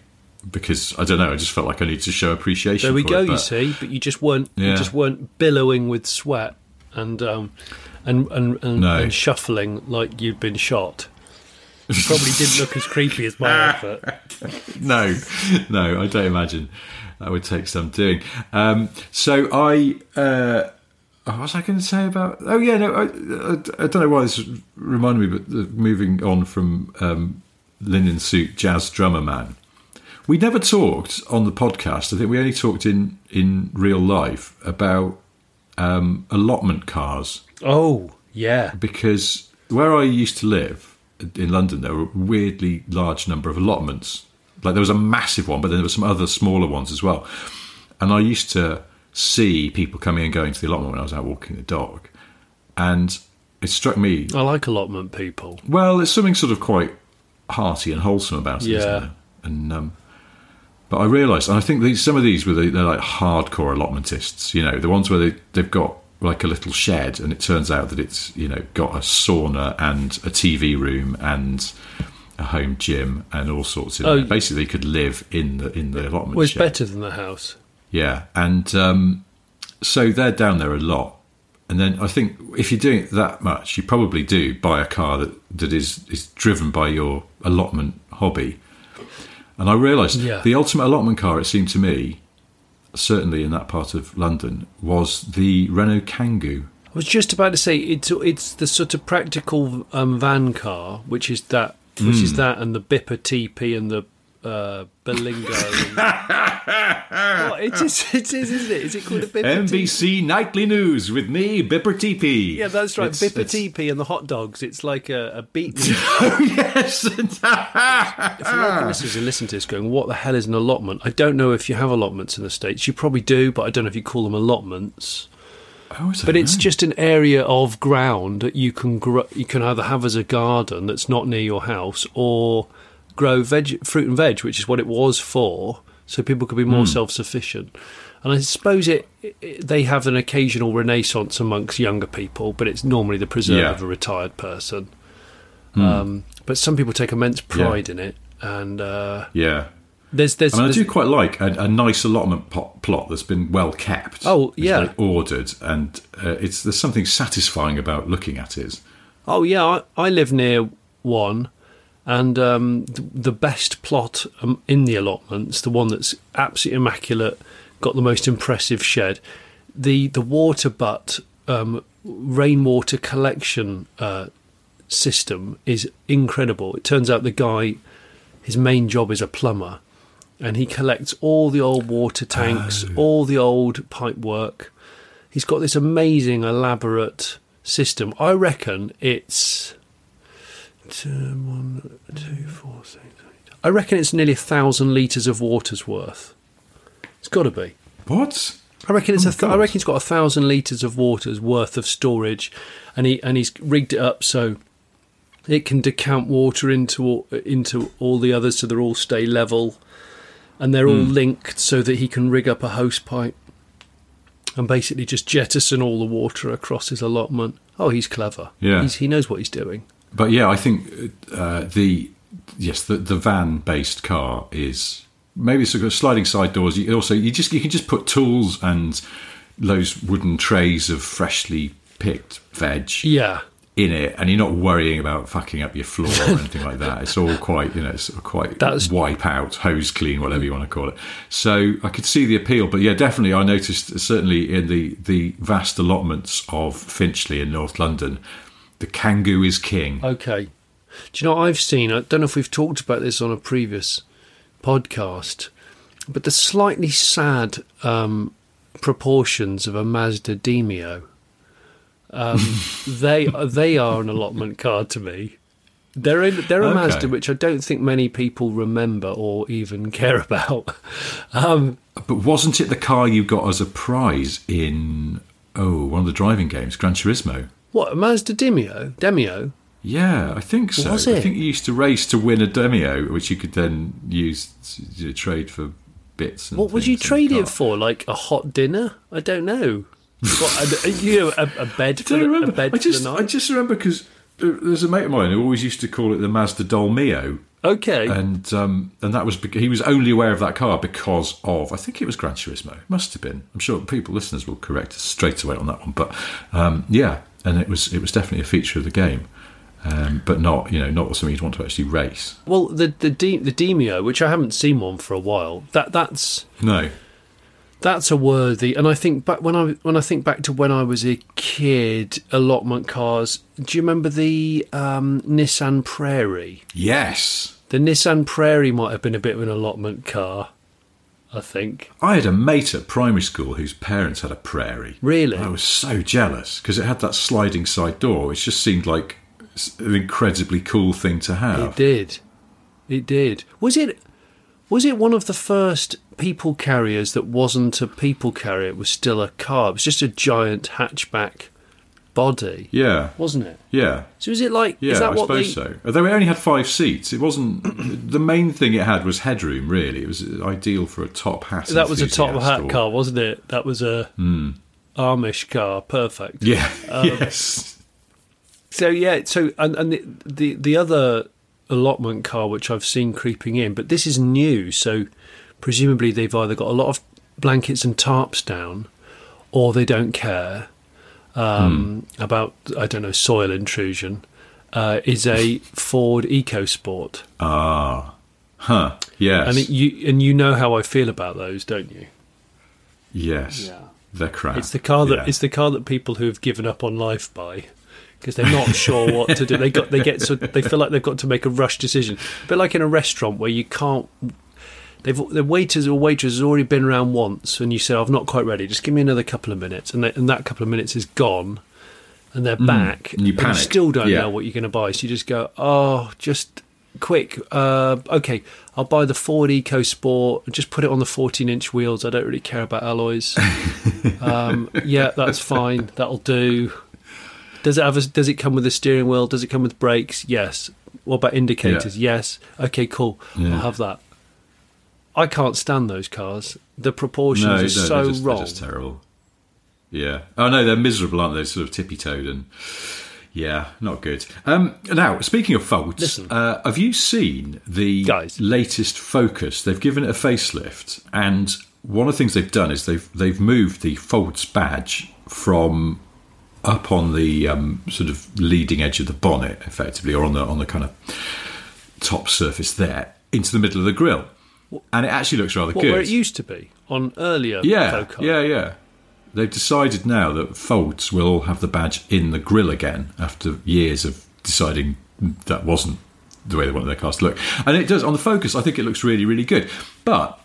Because I don't know, I just felt like I needed to show appreciation. There we go. it, you see, but you just weren't. You just weren't billowing with sweat and um, and and, and, No. and shuffling like you'd been shot. You probably didn't look as creepy as my effort. no, no, I don't imagine that would take some doing. Um, so I, uh, what was I going to say about? Oh yeah, no, I, I, I don't know why this reminded me, but moving on from um, linen suit jazz drummer man, we never talked on the podcast. I think we only talked in in real life about um, allotment cars Oh yeah, because where I used to live in London, there were a weirdly large number of allotments. Like there was a massive one, but then there were some other smaller ones as well. And I used to see people coming and going to the allotment when I was out walking the dog, and it struck me. I like allotment people. Well, there's something sort of quite hearty and wholesome about it, Yeah. And um, but I realised, and I think these, some of these were the, they're like hardcore allotmentists. You know, the ones where they they've got like a little shed, and it turns out that it's you know got a sauna and a TV room and a home gym and all sorts of. Oh. Basically, they could live in the in the allotment. Was shed. better than the house. Yeah, and um, so they're down there a lot. And then I think if you're doing it that much, you probably do buy a car that, that is, is driven by your allotment hobby. And I realised Yeah. the ultimate allotment car, it seemed to me, certainly in that part of London, was the Renault Kangoo. I was just about to say it's it's the sort of practical um, van car, which is that which Hmm. is that and the Bipper Tepee and the uh, Berlingo. what, it is, it is, isn't it? Is it called a Bipper NBC Nightly News with me, Bipper TP. Yeah, that's right. It's- Bipper TP and the hot dogs. It's like a, a beat. me. Oh, yes. For American listeners who listen to this going, what the hell is an allotment? I don't know if you have allotments in the States. You probably do, but I don't know if you call them allotments. Oh. But it's No. just an area of ground that you can grow, you can either have as a garden that's not near your house or grow veg, fruit and veg, which is what it was for, so people could be more self-sufficient. And I suppose it, it they have an occasional renaissance amongst younger people, but it's normally the preserve Yeah. Of a retired person. Um, but some people take immense pride in it, and uh, Yeah. there's there's, I mean, I do quite like a, a nice allotment pot, plot that's been well kept. Oh, It's yeah. ordered, and uh, it's there's something satisfying about looking at it. Oh yeah, I, I live near one, and um, th- the best plot um, in the allotments, the one that's absolutely immaculate, got the most impressive shed, the the water butt um, rainwater collection uh, system is incredible. It turns out the guy, his main job is a plumber, and he collects all the old water tanks, all the old pipe work. He's got this amazing, elaborate system. I reckon it's two, one, two, four, six, eight. I reckon it's nearly a thousand litres of water's worth. It's got to be. What? I reckon it's oh a. Th- I reckon he's got a thousand litres of water's worth of storage, and he and he's rigged it up so it can decant water into all, into all the others, so they're all stay level, and they're all Hmm. linked so that he can rig up a hose pipe and basically just jettison all the water across his allotment. Oh, he's clever. Yeah. he's, he knows what he's doing. But yeah, I think uh, the yes, the, the van based car is maybe it's got sliding side doors. You also you just you can just put tools and those wooden trays of freshly picked veg Yeah, in it, and you're not worrying about fucking up your floor or anything like that. It's all quite you know it's quite That's- wipe out, hose clean, whatever you want to call it. So I could see the appeal, but yeah, definitely I noticed certainly in the the vast allotments of Finchley in North London. The Kangoo is king. Okay. Do you know what I've seen? I don't know if we've talked about this on a previous podcast, but the slightly sad um, proportions of a Mazda Demio. Um, they they are an allotment car to me. They're in, they're a Okay. Mazda which I don't think many people remember or even care about. Um, But wasn't it the car you got as a prize in oh one of the driving games, Gran Turismo? What a Mazda Demio? Demio? Yeah, I think so. I think you used to race to win a Demio, which you could then use to trade for bits. And What would you things in the trade it for? Like a hot dinner? I don't know. What, a, you know, a, a bed for I don't remember. bed I just, I just remember because there's a mate of mine who always used to call it the Mazda Dolmio, Okay. and um, and that was he was only aware of that car because of I think it was Gran Turismo. It must have been. I'm sure people listeners will correct us straight away on that one. But um, yeah, and it was it was definitely a feature of the game, um, but not you know not something you'd want to actually race. Well, the the De- the Demio, which I haven't seen one for a while, that that's No, that's a worthy. And I think back when I when I think back to when I was a kid, allotment cars. Do you remember the um, Nissan Prairie? yes, The Nissan Prairie might have been a bit of an allotment car. I think. I had a mate at primary school whose parents had a Prairie. Really? I was so jealous because it had that sliding side door, which just seemed like an incredibly cool thing to have. It did. It did. Was it? Was it one of the first people carriers that wasn't a people carrier? It was still a car. It was just a giant hatchback body, Yeah, wasn't it? yeah, So is it like? yeah. is that I what suppose they? so. Although it only had five seats, it wasn't. the main thing it had was headroom. Really, it was ideal for a top hat. That was a top hat or- car, wasn't it? That was a Amish car. Perfect. Yeah. Um, yes. So yeah. So and and the, the the other allotment car which I've seen creeping in, but this is new. So presumably they've either got a lot of blankets and tarps down, or they don't care um, about I don't know soil intrusion. Uh, is a Ford EcoSport, Ah. Huh. Yes. and it, you and you know how I feel about those, don't you? yes. Yeah. They're crap. It's the car that Yeah. it's the car that people who have given up on life buy because they're not sure what to do. They got they get so they feel like they've got to make a rush decision. A bit like in a restaurant where you can't. They've, the waiters or waitress has already been around once, and you say, "I'm not quite ready. Just give me another couple of minutes," and, they, and that couple of minutes is gone, and they're back, and you panic. still don't Yeah. know what you're going to buy. So you just go, "Oh, just quick. Uh, okay, I'll buy the Ford EcoSport. And just put it on the 14 inch wheels. I don't really care about alloys. um, yeah, that's fine. That'll do. Does it have? A, does it come with a steering wheel? Does it come with brakes? Yes. What about indicators? Yes. Okay, cool. Yeah. I'll have that. I can't stand those cars. The proportions No, are no, so they're just, wrong. They're just terrible. Yeah. Oh no, they're miserable, aren't they? Sort of tippy toed and yeah, not good. Um, now, speaking of Fords, Listen. uh, have you seen the Guys. latest Focus? They've given it a facelift, and one of the things they've done is they've they've moved the Ford badge from up on the um, sort of leading edge of the bonnet, effectively, or on the on the kind of top surface there, into the middle of the grille, and it actually looks rather what, good. where it used to be on earlier Yeah, yeah, yeah. They've decided now that Fords will all have the badge in the grille again after years of deciding that wasn't the way they wanted their cars to look. And it does on the Focus. I think it looks really, really good. But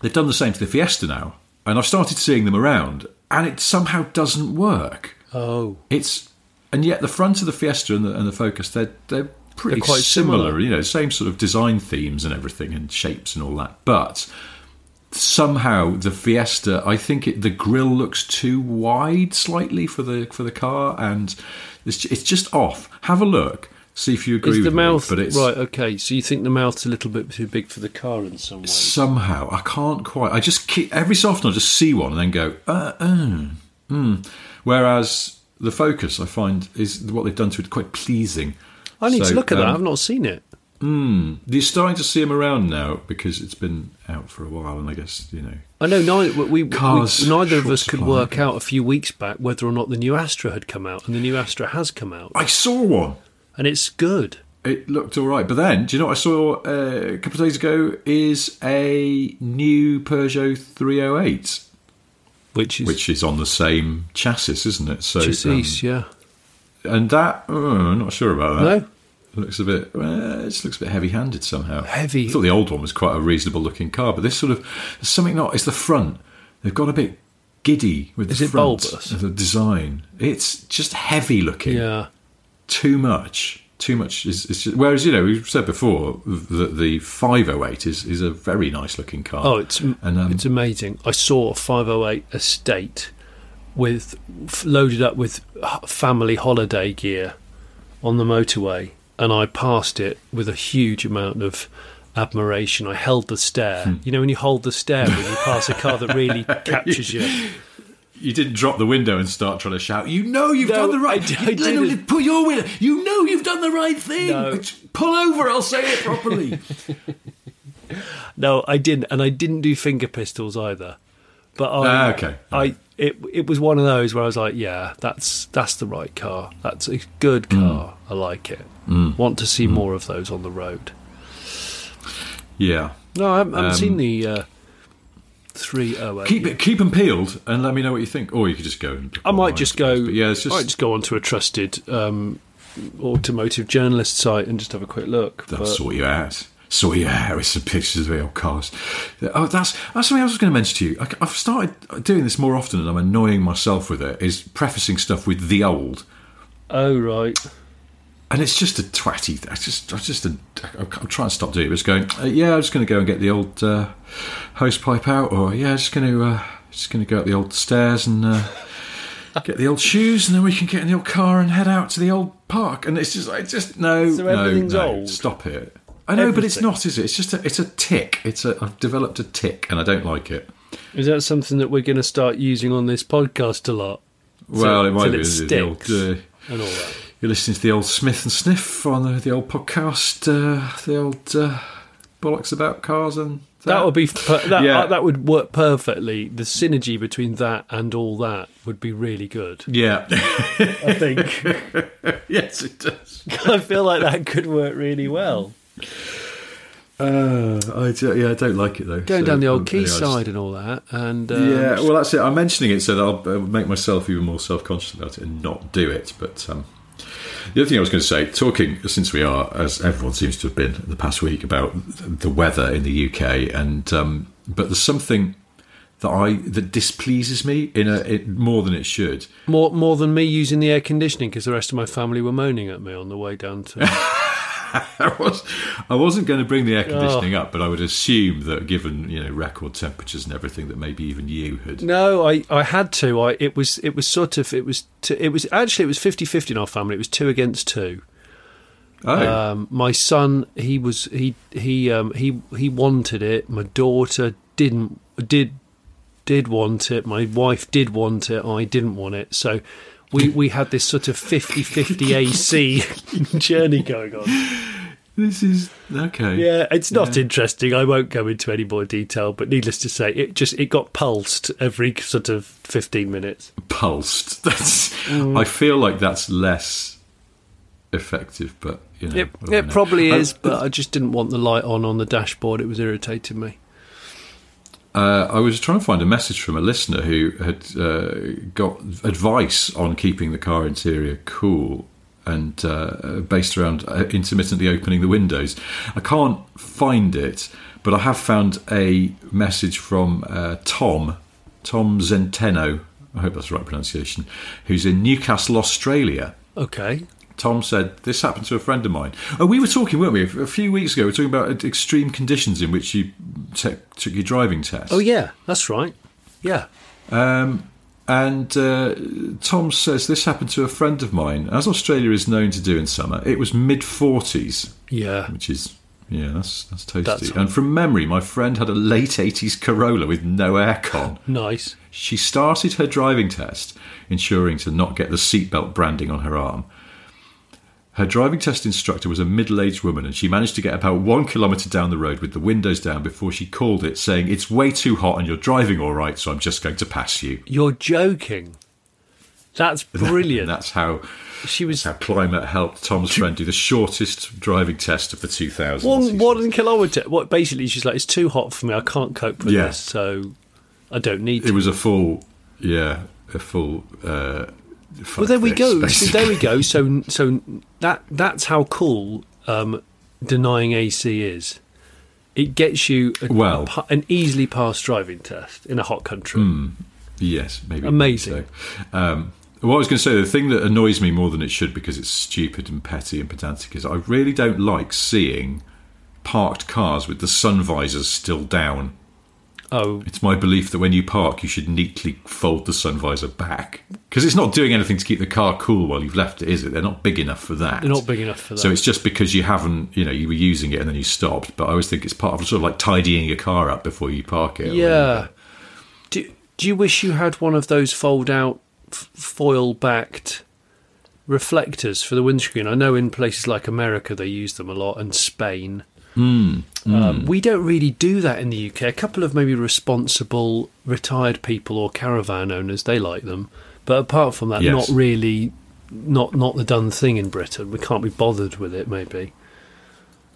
they've done the same to the Fiesta now, and I've started seeing them around, and it somehow doesn't work. Oh, It's and yet the front of the Fiesta and the, and the Focus they're they're pretty quite similar, similar. You know, same sort of design themes and everything and shapes and all that, but somehow the Fiesta, I think it, the grille looks too wide slightly for the for the car, and it's it's just off. Have a look, see if you agree is with the me. But it's right? Okay, so you think the mouth's a little bit too big for the car in some way? somehow I can't quite. I just keep every so often I just see one and then go, uh, uh, mm. Whereas the Focus, I find, is what they've done to it quite pleasing. I need So, to look at that. um, I've not seen it. You're starting to see them around now because it's been out for a while, and I guess you know. I know neither we, we, neither of us could work out a few weeks back whether or not the new Astra had come out, and the new Astra has come out, I saw one. and it's good. It looked all right, but then, do you know what I saw uh, a couple of days ago? Is a new Peugeot 308, Which is which is on the same chassis, isn't it? So, chassis, um, yeah. And that, oh, I'm not sure about that. No, looks a bit. Uh, it just looks a bit heavy-handed somehow. Heavy. I thought the old one was quite a reasonable-looking car, but this sort of something not. It's the front. They've got a bit giddy with Is the front bulbous? of the design. It's just heavy-looking. yeah. Too much. Too much is. is just, whereas you know we've said before that the 508 is is a very nice-looking car. Oh, it's and um, it's amazing. I saw a 508 estate with loaded up with family holiday gear on the motorway, and I passed it with a huge amount of admiration. I held the stare. Hmm. You know when you hold the stare when you pass a car that really captures you. you didn't drop the window and start trying to shout. You know you've No, done the right. I I You- no, no, didn't. Put your window. You know you've done the right thing. No. Pull over. I'll say it properly. No, I didn't, and I didn't do finger pistols either. But I, Ah, okay. I it it was one of those where I was like, yeah, that's that's the right car. That's a good Mm. car. I like it. Want to see more of those on the road. yeah. No, I haven't, I haven't Um, seen the uh, three oh eight. Keep it, keep them peeled, and let me know what you think. Or you could just go. And I might just go. But yeah, it's just, I might just go onto a trusted um, automotive journalist site and just have a quick look. they'll sort you out. Sort yeah, with some pictures of the old cars. Oh, that's that's something else I was going to mention to you. I, I've started doing this more often, and I'm annoying myself with it. Is prefacing stuff with the old. oh right, And it's just a twatty. I just, I just, a, I'm trying to stop doing it. It's going, uh, yeah, I'm just going to go and get the old uh, hose pipe out, or yeah, I'm just going to, uh, just going to go up the old stairs and uh, get the old shoes, and then we can get in the old car and head out to the old park. And it's just, like, just no, So no, no, old? stop it. I know, but it's not, is it? It's just a, it's a tick. It's a, I've developed a tick, and I don't like it. is that something that we're going to start using on this podcast a lot? Well, it might be it the- the old, sticks uh, and all that. You're listening to the old Smith and Sniff on the, the old podcast, uh, the old uh, bollocks about cars and That would be per- that. Yeah. uh, that would work perfectly. The synergy between that and all that would be really good. yeah. I think. yes, it does. I feel like that could work really well. Uh, I do, yeah, I don't like it though. Going So, down the old um, anyway, quayside and all that, and um, yeah, well, that's it. I'm mentioning it so that I'll make myself even more self-conscious about it and not do it. But um, The other thing I was going to say, talking since we are, as everyone seems to have been in the past week, about the weather in the UK, and um, but there's something that I that displeases me in a it, more than it should. More more than me using the air conditioning because the rest of my family were moaning at me on the way down to. I was I wasn't going to bring the air conditioning up, but I would assume that given you know record temperatures and everything, that maybe even you had. No, I, I had to. I it was it was sort of it was two, it was actually it was 50-50 in our family. It was two against two. Oh, Um, my son he was he he um, he he wanted it. My daughter didn't did did want it. My wife did want it. I didn't want it. So we we had this sort of 50-50 AC journey going on. this is okay. Yeah, it's not interesting. I won't go into any more detail, but needless to say, it just it got pulsed every sort of fifteen minutes. pulsed. That's. Mm. I feel like that's less effective, but you know, It, what do I it know? probably Uh, is, but I just didn't want the light on on the dashboard. It was irritating me. Uh, I was trying to find a message from a listener who had uh, got advice on keeping the car interior cool and uh, based around uh, intermittently opening the windows. I can't find it, but I have found a message from uh, Tom, Tom Zenteno. I hope that's the right pronunciation. Who's in Newcastle, Australia. Okay, Tom said this happened to a friend of mine. Oh, we were talking, weren't we? A few weeks ago, we were talking about extreme conditions in which you te- took your driving test. oh yeah, that's right. Yeah, And uh, Tom says this happened to a friend of mine, as Australia is known to do in summer. It was mid forties, yeah. which is yeah, that's that's toasty. That's- and from memory, my friend had a late eighties Corolla with no aircon. Nice. She started her driving test, ensuring to not get the seatbelt branding on her arm. Her driving test instructor was a middle aged woman, and she managed to get about one kilometre down the road with the windows down before she called it, saying, It's way too hot and you're driving all right, so I'm just going to pass you. You're joking. That's brilliant. That's how, she was how climate helped Tom's friend do the shortest driving test of the 2000s. one one kilometre. What basically she's like, it's too hot for me. I can't cope with Yeah. this, so I don't need To. It was a full, yeah, a full. Uh, Well, there we go. There we go. So, so that that's how cool um, denying AC is. It gets you a, Well- a an easily passed driving test in a hot country. Yes, maybe. Amazing. So. Um, what I was going to say, the thing that annoys me more than it should because it's stupid and petty and pedantic is I really don't like seeing parked cars with the sun visors still down. Oh, It's my belief that when you park, you should neatly fold the sun visor back because it's not doing anything to keep the car cool while you've left it, is it? They're not big enough for that. they're not big enough for that. So it's just because you haven't, you know, you were using it and then you stopped. But I always think it's part of sort of like tidying your car up before you park it. yeah. Do Do you wish you had one of those fold out f- foil backed reflectors for the windscreen? I know in places like America they use them a lot and Spain. Hmm. Hmm, Um, we don't really do that in the UK. A couple of maybe responsible retired people or caravan owners they like them, but apart from that, Yes. not really, not not the done thing in Britain. We can't be bothered with it. Maybe.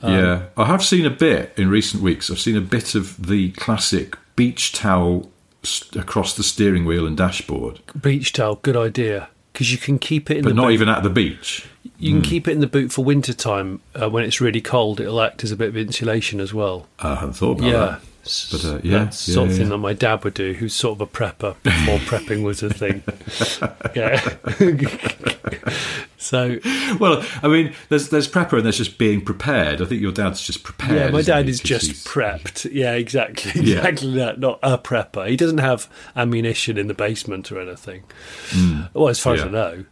Um, yeah, I have seen a bit in recent weeks. I've seen a bit of the classic beach towel s- across the steering wheel and dashboard, Beach towel, good idea. Because you can keep it in but the not boot. even at the beach. You can keep it in the boot for winter time uh, when it's really cold. It'll act as a bit of insulation as well. I hadn't thought about yeah, that. But, uh, yeah, that's yeah, something yeah. that my dad would do. Who's sort of a prepper before prepping was a thing. yeah. so Well, I mean, there's there's prepper and there's just being prepared. I think your dad's just prepared. yeah, my dad he? is just he's- prepped. Yeah, exactly, Yeah. exactly that. Not a prepper. He doesn't have ammunition in the basement or anything. Well, as far as I. Know.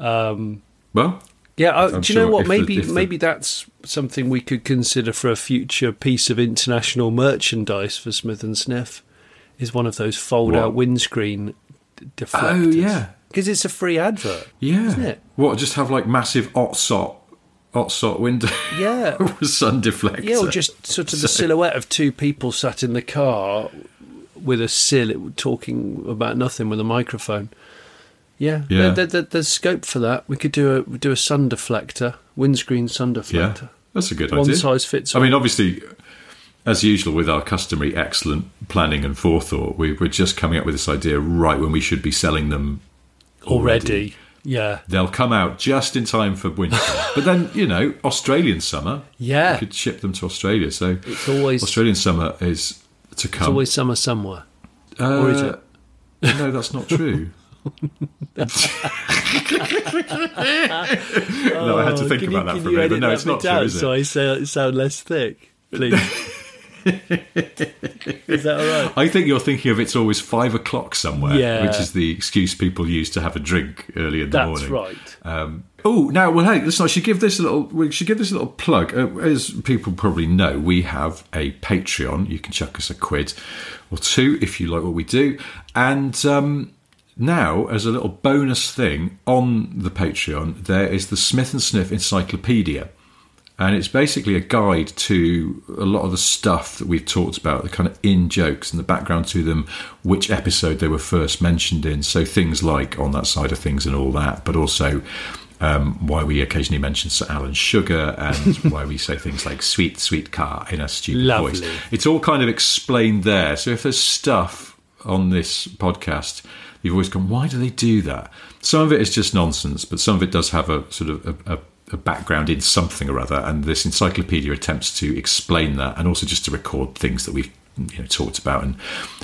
Um, Well, Yeah, uh, do you know what? if the- Maybe the- maybe that's something we could consider for a future piece of international merchandise for Smith and Sniff. Is one of those fold-out windscreen deflectors? Oh, yeah. because it's a free advert. yeah. Isn't it? What? Just have like massive OTSOT, OTSOT window. Yeah. with sun deflector. Yeah, or just sort of the So- silhouette of two people sat in the car with a sill talking about nothing with a microphone. Yeah, Yeah. There, there- there- there's scope for that. We could do a do a sun deflector, windscreen sun deflector. Yeah, that's a good One idea. One size fits all. I mean, obviously, as usual with our customary excellent planning and forethought, we, we're just coming up with this idea right when we should be selling them already. Yeah. They'll come out just in time for winter. but then, you know, Australian summer. Yeah. You could ship them to Australia. So It's always Australian summer is to come. it's always summer somewhere. Uh, or is it? No, that's not true. no, I had to think Can about you, that for a minute, but no, it's not true, is so? I sound, sound less thick, please? is that all right? I think you're thinking of it's always five o'clock somewhere, Yeah. which is the excuse people use to have a drink early in the That's morning. That's right. Um, oh, now, well, hey, listen, I should give this a little. We should give this a little plug. Uh, as people probably know, we have a Patreon. You can chuck us a quid or two if you like what we do, and. Um, now, as a little bonus thing on the Patreon, there is the Smith and Sniff Encyclopedia. And it's basically a guide to a lot of the stuff that we've talked about, the kind of in jokes and the background to them, which episode they were first mentioned in. So things like on that side of things and all that, but also um, why we occasionally mention Sir Alan Sugar and why we say things like sweet, sweet car in a stupid Lovely. voice. It's all kind of explained there. So if there's stuff on this podcast, you've always gone, why do they do that? Some of it is just nonsense, but some of it does have a sort of a, a, a background in something or other. And this encyclopedia attempts to explain that and also just to record things that we've you know talked about and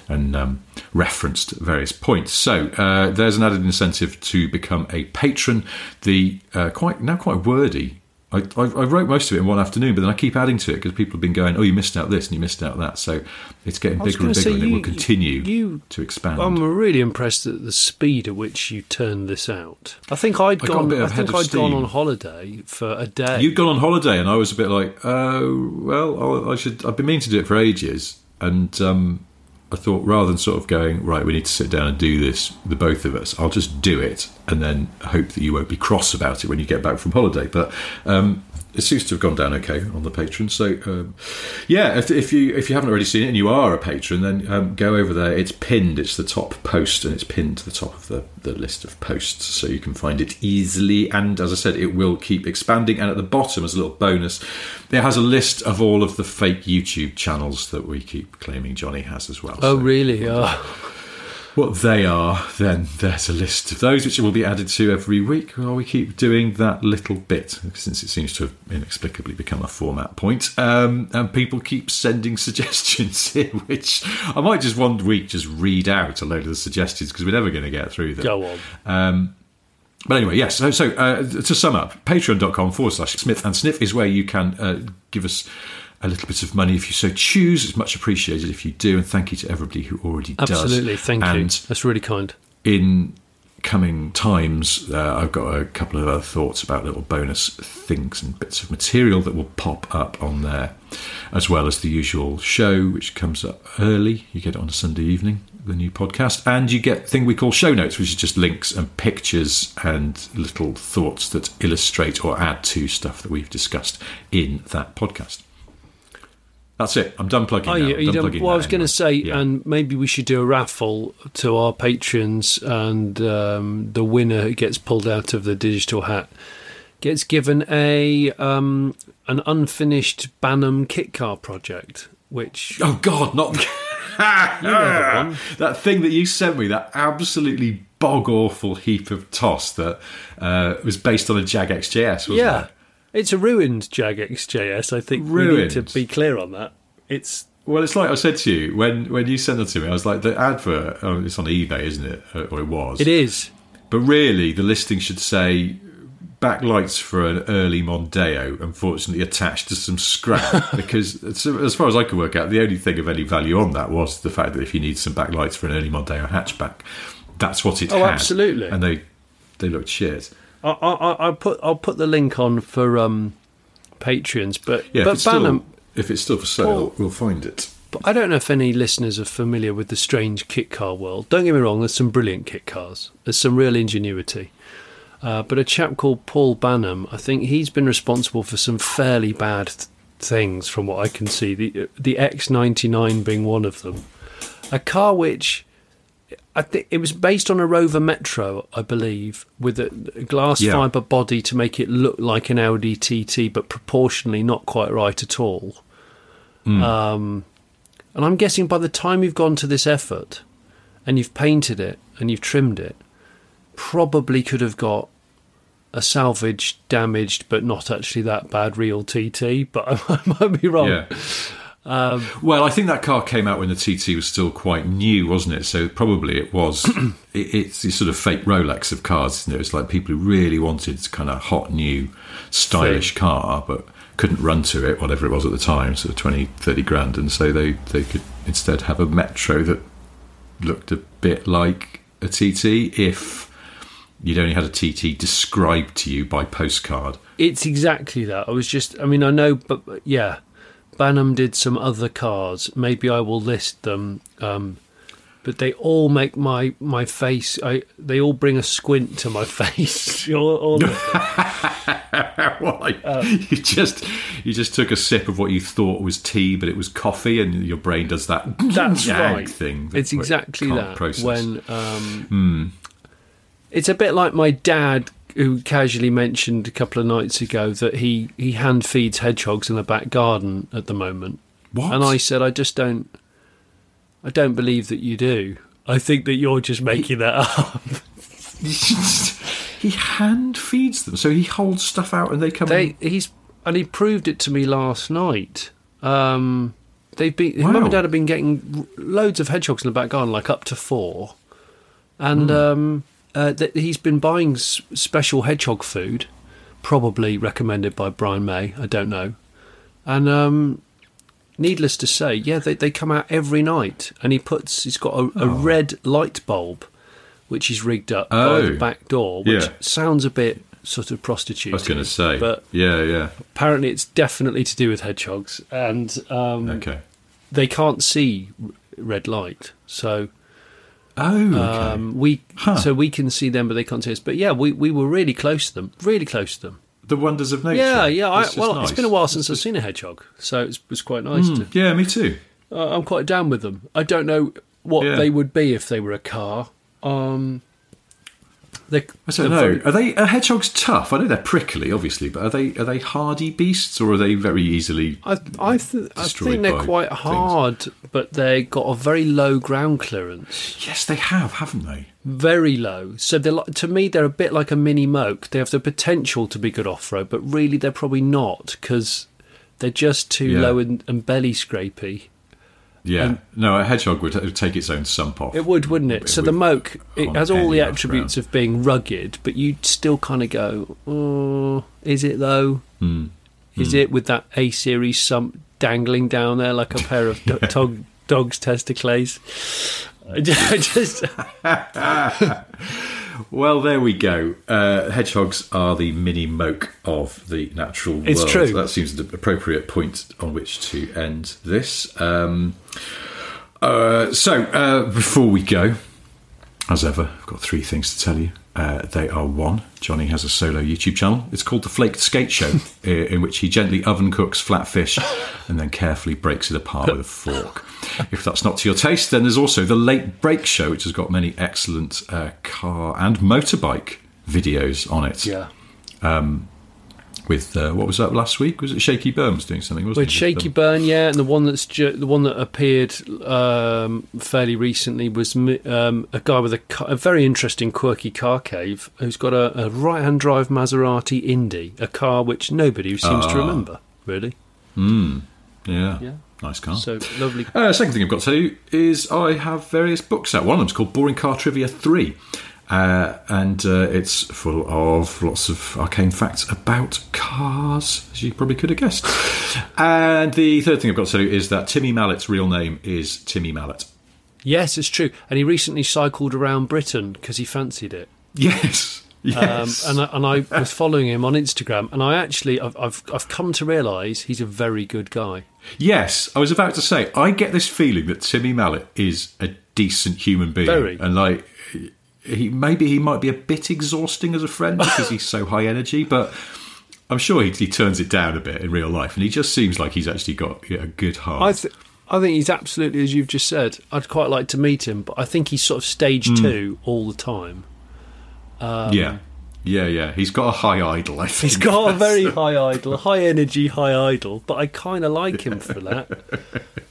and um, referenced at various points. So uh, there's an added incentive to become a patron. The uh, quite now quite wordy. I, I, I wrote most of it in one afternoon, but then I keep adding to it because people have been going, "Oh, you missed out this and you missed out that." So it's getting bigger and bigger, and it will continue you- to expand. I'm really impressed at the speed at which you turned this out. I think I'd I gone. I think I'd gone on holiday for a day. You'd gone on holiday, and I was a bit like, "Oh, well, I'll- I should." I've been meaning to do it for ages, and um, I thought rather than sort of going, "Right, we need to sit down and do this," the both of us, I'll just do it, and then hope that you won't be cross about it when you get back from holiday. But um, it seems to have gone down okay on the Patreon. So, um, yeah, if, if you if you haven't already seen it and you are a patron, then um, go over there. It's pinned. It's the top post, and it's pinned to the top of the, the list of posts, so you can find it easily. And as I said, it will keep expanding. And at the bottom, as a little bonus, it has a list of all of the fake YouTube channels that we keep claiming Johnny has as well. Oh, really? Oh. what they are, then there's a list of those which will be added to every week while we keep doing that little bit, since it seems to have inexplicably become a format point. Um, and people keep sending suggestions in, which I might just one week just read out a load of the suggestions because we're never going to get through them. Go on. Um, but anyway, yes. So, so uh, to sum up, patreon.com forward slash Smith and Sniff is where you can uh, give us a little bit of money if you so choose. It's much appreciated if you do. And thank you to everybody who already does. Absolutely. Thank and you. That's really kind. in coming times, uh, I've got a couple of other thoughts about little bonus things and bits of material that will pop up on there, as well as the usual show, which comes up early. You get it on a Sunday evening, the new podcast, and you get thing we call show notes, which is just links and pictures and little thoughts that illustrate or add to stuff that we've discussed in that podcast. That's it. I'm done plugging. Oh, now. you, done don't, plugging well, I was going to say, Yeah. and maybe we should do a raffle to our patrons, and um, the winner who gets pulled out of the digital hat gets given a um, an unfinished Banham kit car project, which Oh God, not you know the that thing that you sent me. That absolutely bog awful heap of toss that uh, was based on a Jag XJS. Wasn't yeah, it? It's a ruined Jag XJS. I think we need to be clear on that. It's Well, it's like I said to you when when you sent it to me. I was like, the advert. Oh, it's on eBay, isn't it? Uh, Or it was. it is. But really, the listing should say backlights for an early Mondeo, unfortunately attached to some scrap. because as as far as I could work out, the only thing of any value on that was the fact that if you need some backlights for an early Mondeo hatchback, that's what it Oh, had. absolutely. And they they looked shit. I, I, I'll put I'll put the link on for um, patrons, but Yeah, if, but it's still, if it's still for sale, Paul- we'll find it. But I don't know if any listeners are familiar with the strange kit car world. Don't get me wrong, there's some brilliant kit cars. There's some real ingenuity. Uh, but a chap called Paul Banham, I think he's been responsible for some fairly bad th- things from what I can see. The the X99 being one of them. A car which I think it was based on a Rover Metro, I believe, with a glass Yeah. fibre body to make it look like an Audi TT, but proportionally not quite right at all. Um, and I'm guessing by the time you've gone to this effort and you've painted it and you've trimmed it, probably could have got a salvaged, damaged, but not actually that bad real TT. But I, I might be wrong. Yeah. Um, well, I think that car came out when the TT was still quite new, wasn't it? So probably it was. it, it's this sort of fake Rolex of cars, isn't it? It's like people who really wanted kind of hot, new, stylish car, but couldn't run to it, whatever it was at the time, sort of 20, 30 grand. And so they, they could instead have a Metro that looked a bit like a TT if you'd only had a TT described to you by postcard. It's exactly that. I was just, I mean, I know, but yeah, Banham did some other cars. Maybe I will list them. Um, but they all make my my face. I they all bring a squint to my face. all, all of them. Why? Uh, you just you just took a sip of what you thought was tea, but it was coffee, and your brain does that That's jag right. thing. that It's exactly can't that. process. When um, it's a bit like my dad, who casually mentioned a couple of nights ago that he he hand feeds hedgehogs in the back garden at the moment. What? And I said, I just don't, I don't believe that you do. I think that you're just making that up. he hand feeds them, so he holds stuff out, and they come. They he's and he proved it to me last night. Um, they've been his Wow. mum and dad have been getting loads of hedgehogs in the back garden, like up to four, and Hmm. um, uh, th- he's been buying s- special hedgehog food, probably recommended by Brian May. I don't know, and um, needless to say, yeah, they they come out every night, and he puts he's got a, a red light bulb, which he's rigged up by Oh. the back door, which Yeah. sounds a bit sort of prostitute. I was going to say, but yeah, yeah, apparently it's definitely to do with hedgehogs and um, okay. they can't see red light so Oh, okay. um, we Huh. so we can see them but they can't see us but yeah we, we were really close to them really close to them the wonders of nature. yeah yeah I, well nice. it's been a while since I've seen a hedgehog so it was quite nice to Yeah, me too. uh, I'm quite down with them I don't know what Yeah. they would be if they were a car um they, I don't know. Are they are hedgehogs tough? I know they're prickly, obviously, but are they are they hardy beasts or are they very easily? I I, th- I think they're quite things. hard, but they got a very low ground clearance. Yes, they have, haven't they? very low. So they're like, to me, they're a bit like a mini moke. They have the potential to be good off road, but really they're probably not because they're just too Yeah. low and, and belly scrapey. Yeah. no, a hedgehog would, would take its own sump off. It would, wouldn't it? It So the moke, it has all the attributes ground. of being rugged, but you'd still kind of go, oh, is it though? Hmm. Is it with that A series sump dangling down there like a pair of do- dog, dog's testicles? I just, Well, there we go. Uh, hedgehogs are the mini moke of the natural world. It's true. That seems the appropriate point on which to end this. Um, uh, so, uh, before we go, as ever, I've got three things to tell you. Uh, they are one, Johnny has a solo YouTube channel. It's called The Flaked Skate Show, in which he gently oven cooks flat fish and then carefully breaks it apart with a fork. If that's not to your taste, then there's also The Late Brake Show, which has got many excellent uh, car and motorbike videos on it. yeah. With, uh, what was that last week? Was it Shaky Burns doing something, wasn't With he? Shaky them? Byrne, yeah, and the one that's ju- the one that appeared um, fairly recently was um, a guy with a, ca- a very interesting, quirky car cave who's got a, a right-hand drive Maserati Indy, a car which nobody seems to remember, really. Yeah. Yeah. Nice car. So lovely. Uh, second thing I've got to tell you is I have various books out. One of them's called Boring Car Trivia 3. Uh, and uh, it's full of lots of arcane facts about cars, as you probably could have guessed. and the third thing I've got to tell you is that Timmy Mallett's real name is Timmy Mallett. Yes, it's true. And he recently cycled around Britain because he fancied it. Yes. Yes. Um, and I, and I was following him on Instagram, and I actually I've I've, I've come to realise he's a very good guy. Yes, I was about to say, I get this feeling that Timmy Mallett is a decent human being. Very. And like, he maybe he might be a bit exhausting as a friend because he's so high energy, but I'm sure he, he turns it down a bit in real life. And he just seems like he's actually got a good heart. I th- I think he's absolutely as you've just said. I'd quite like to meet him, but I think he's sort of stage Hmm. two all the time. yeah. Yeah, yeah. He's got a high idle, I think. He's got a very high idle, high energy, high idle, but I kind of like him for that.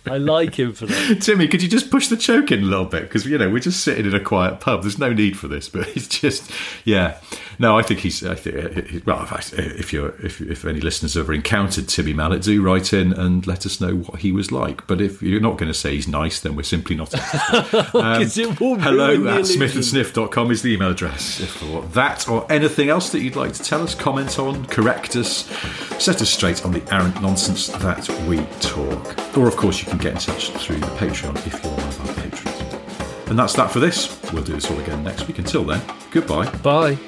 I like him for that. Timmy, could you just push the choke in a little bit? Because, you know, we're just sitting in a quiet pub. There's no need for this, but it's just, yeah. No, I think he's, I think, well, if you're, if, if any listeners have ever encountered Timmy Mallett, do write in and let us know what he was like. But if you're not going to say he's nice, then we're simply not interested. Um, hello at smithandsniff.com is the email address. If for that or anything else that you'd like to tell us, comment on, correct us, set us straight on the errant nonsense that we talk. Or, of course, you can get in touch through the Patreon if you're one of our patrons. And that's that for this. We'll do this all again next week. Until then, goodbye. Bye.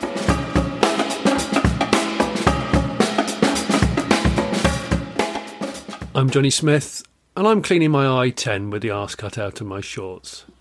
I'm Johnny Smith, and I'm cleaning my i10 with the arse cut out of my shorts.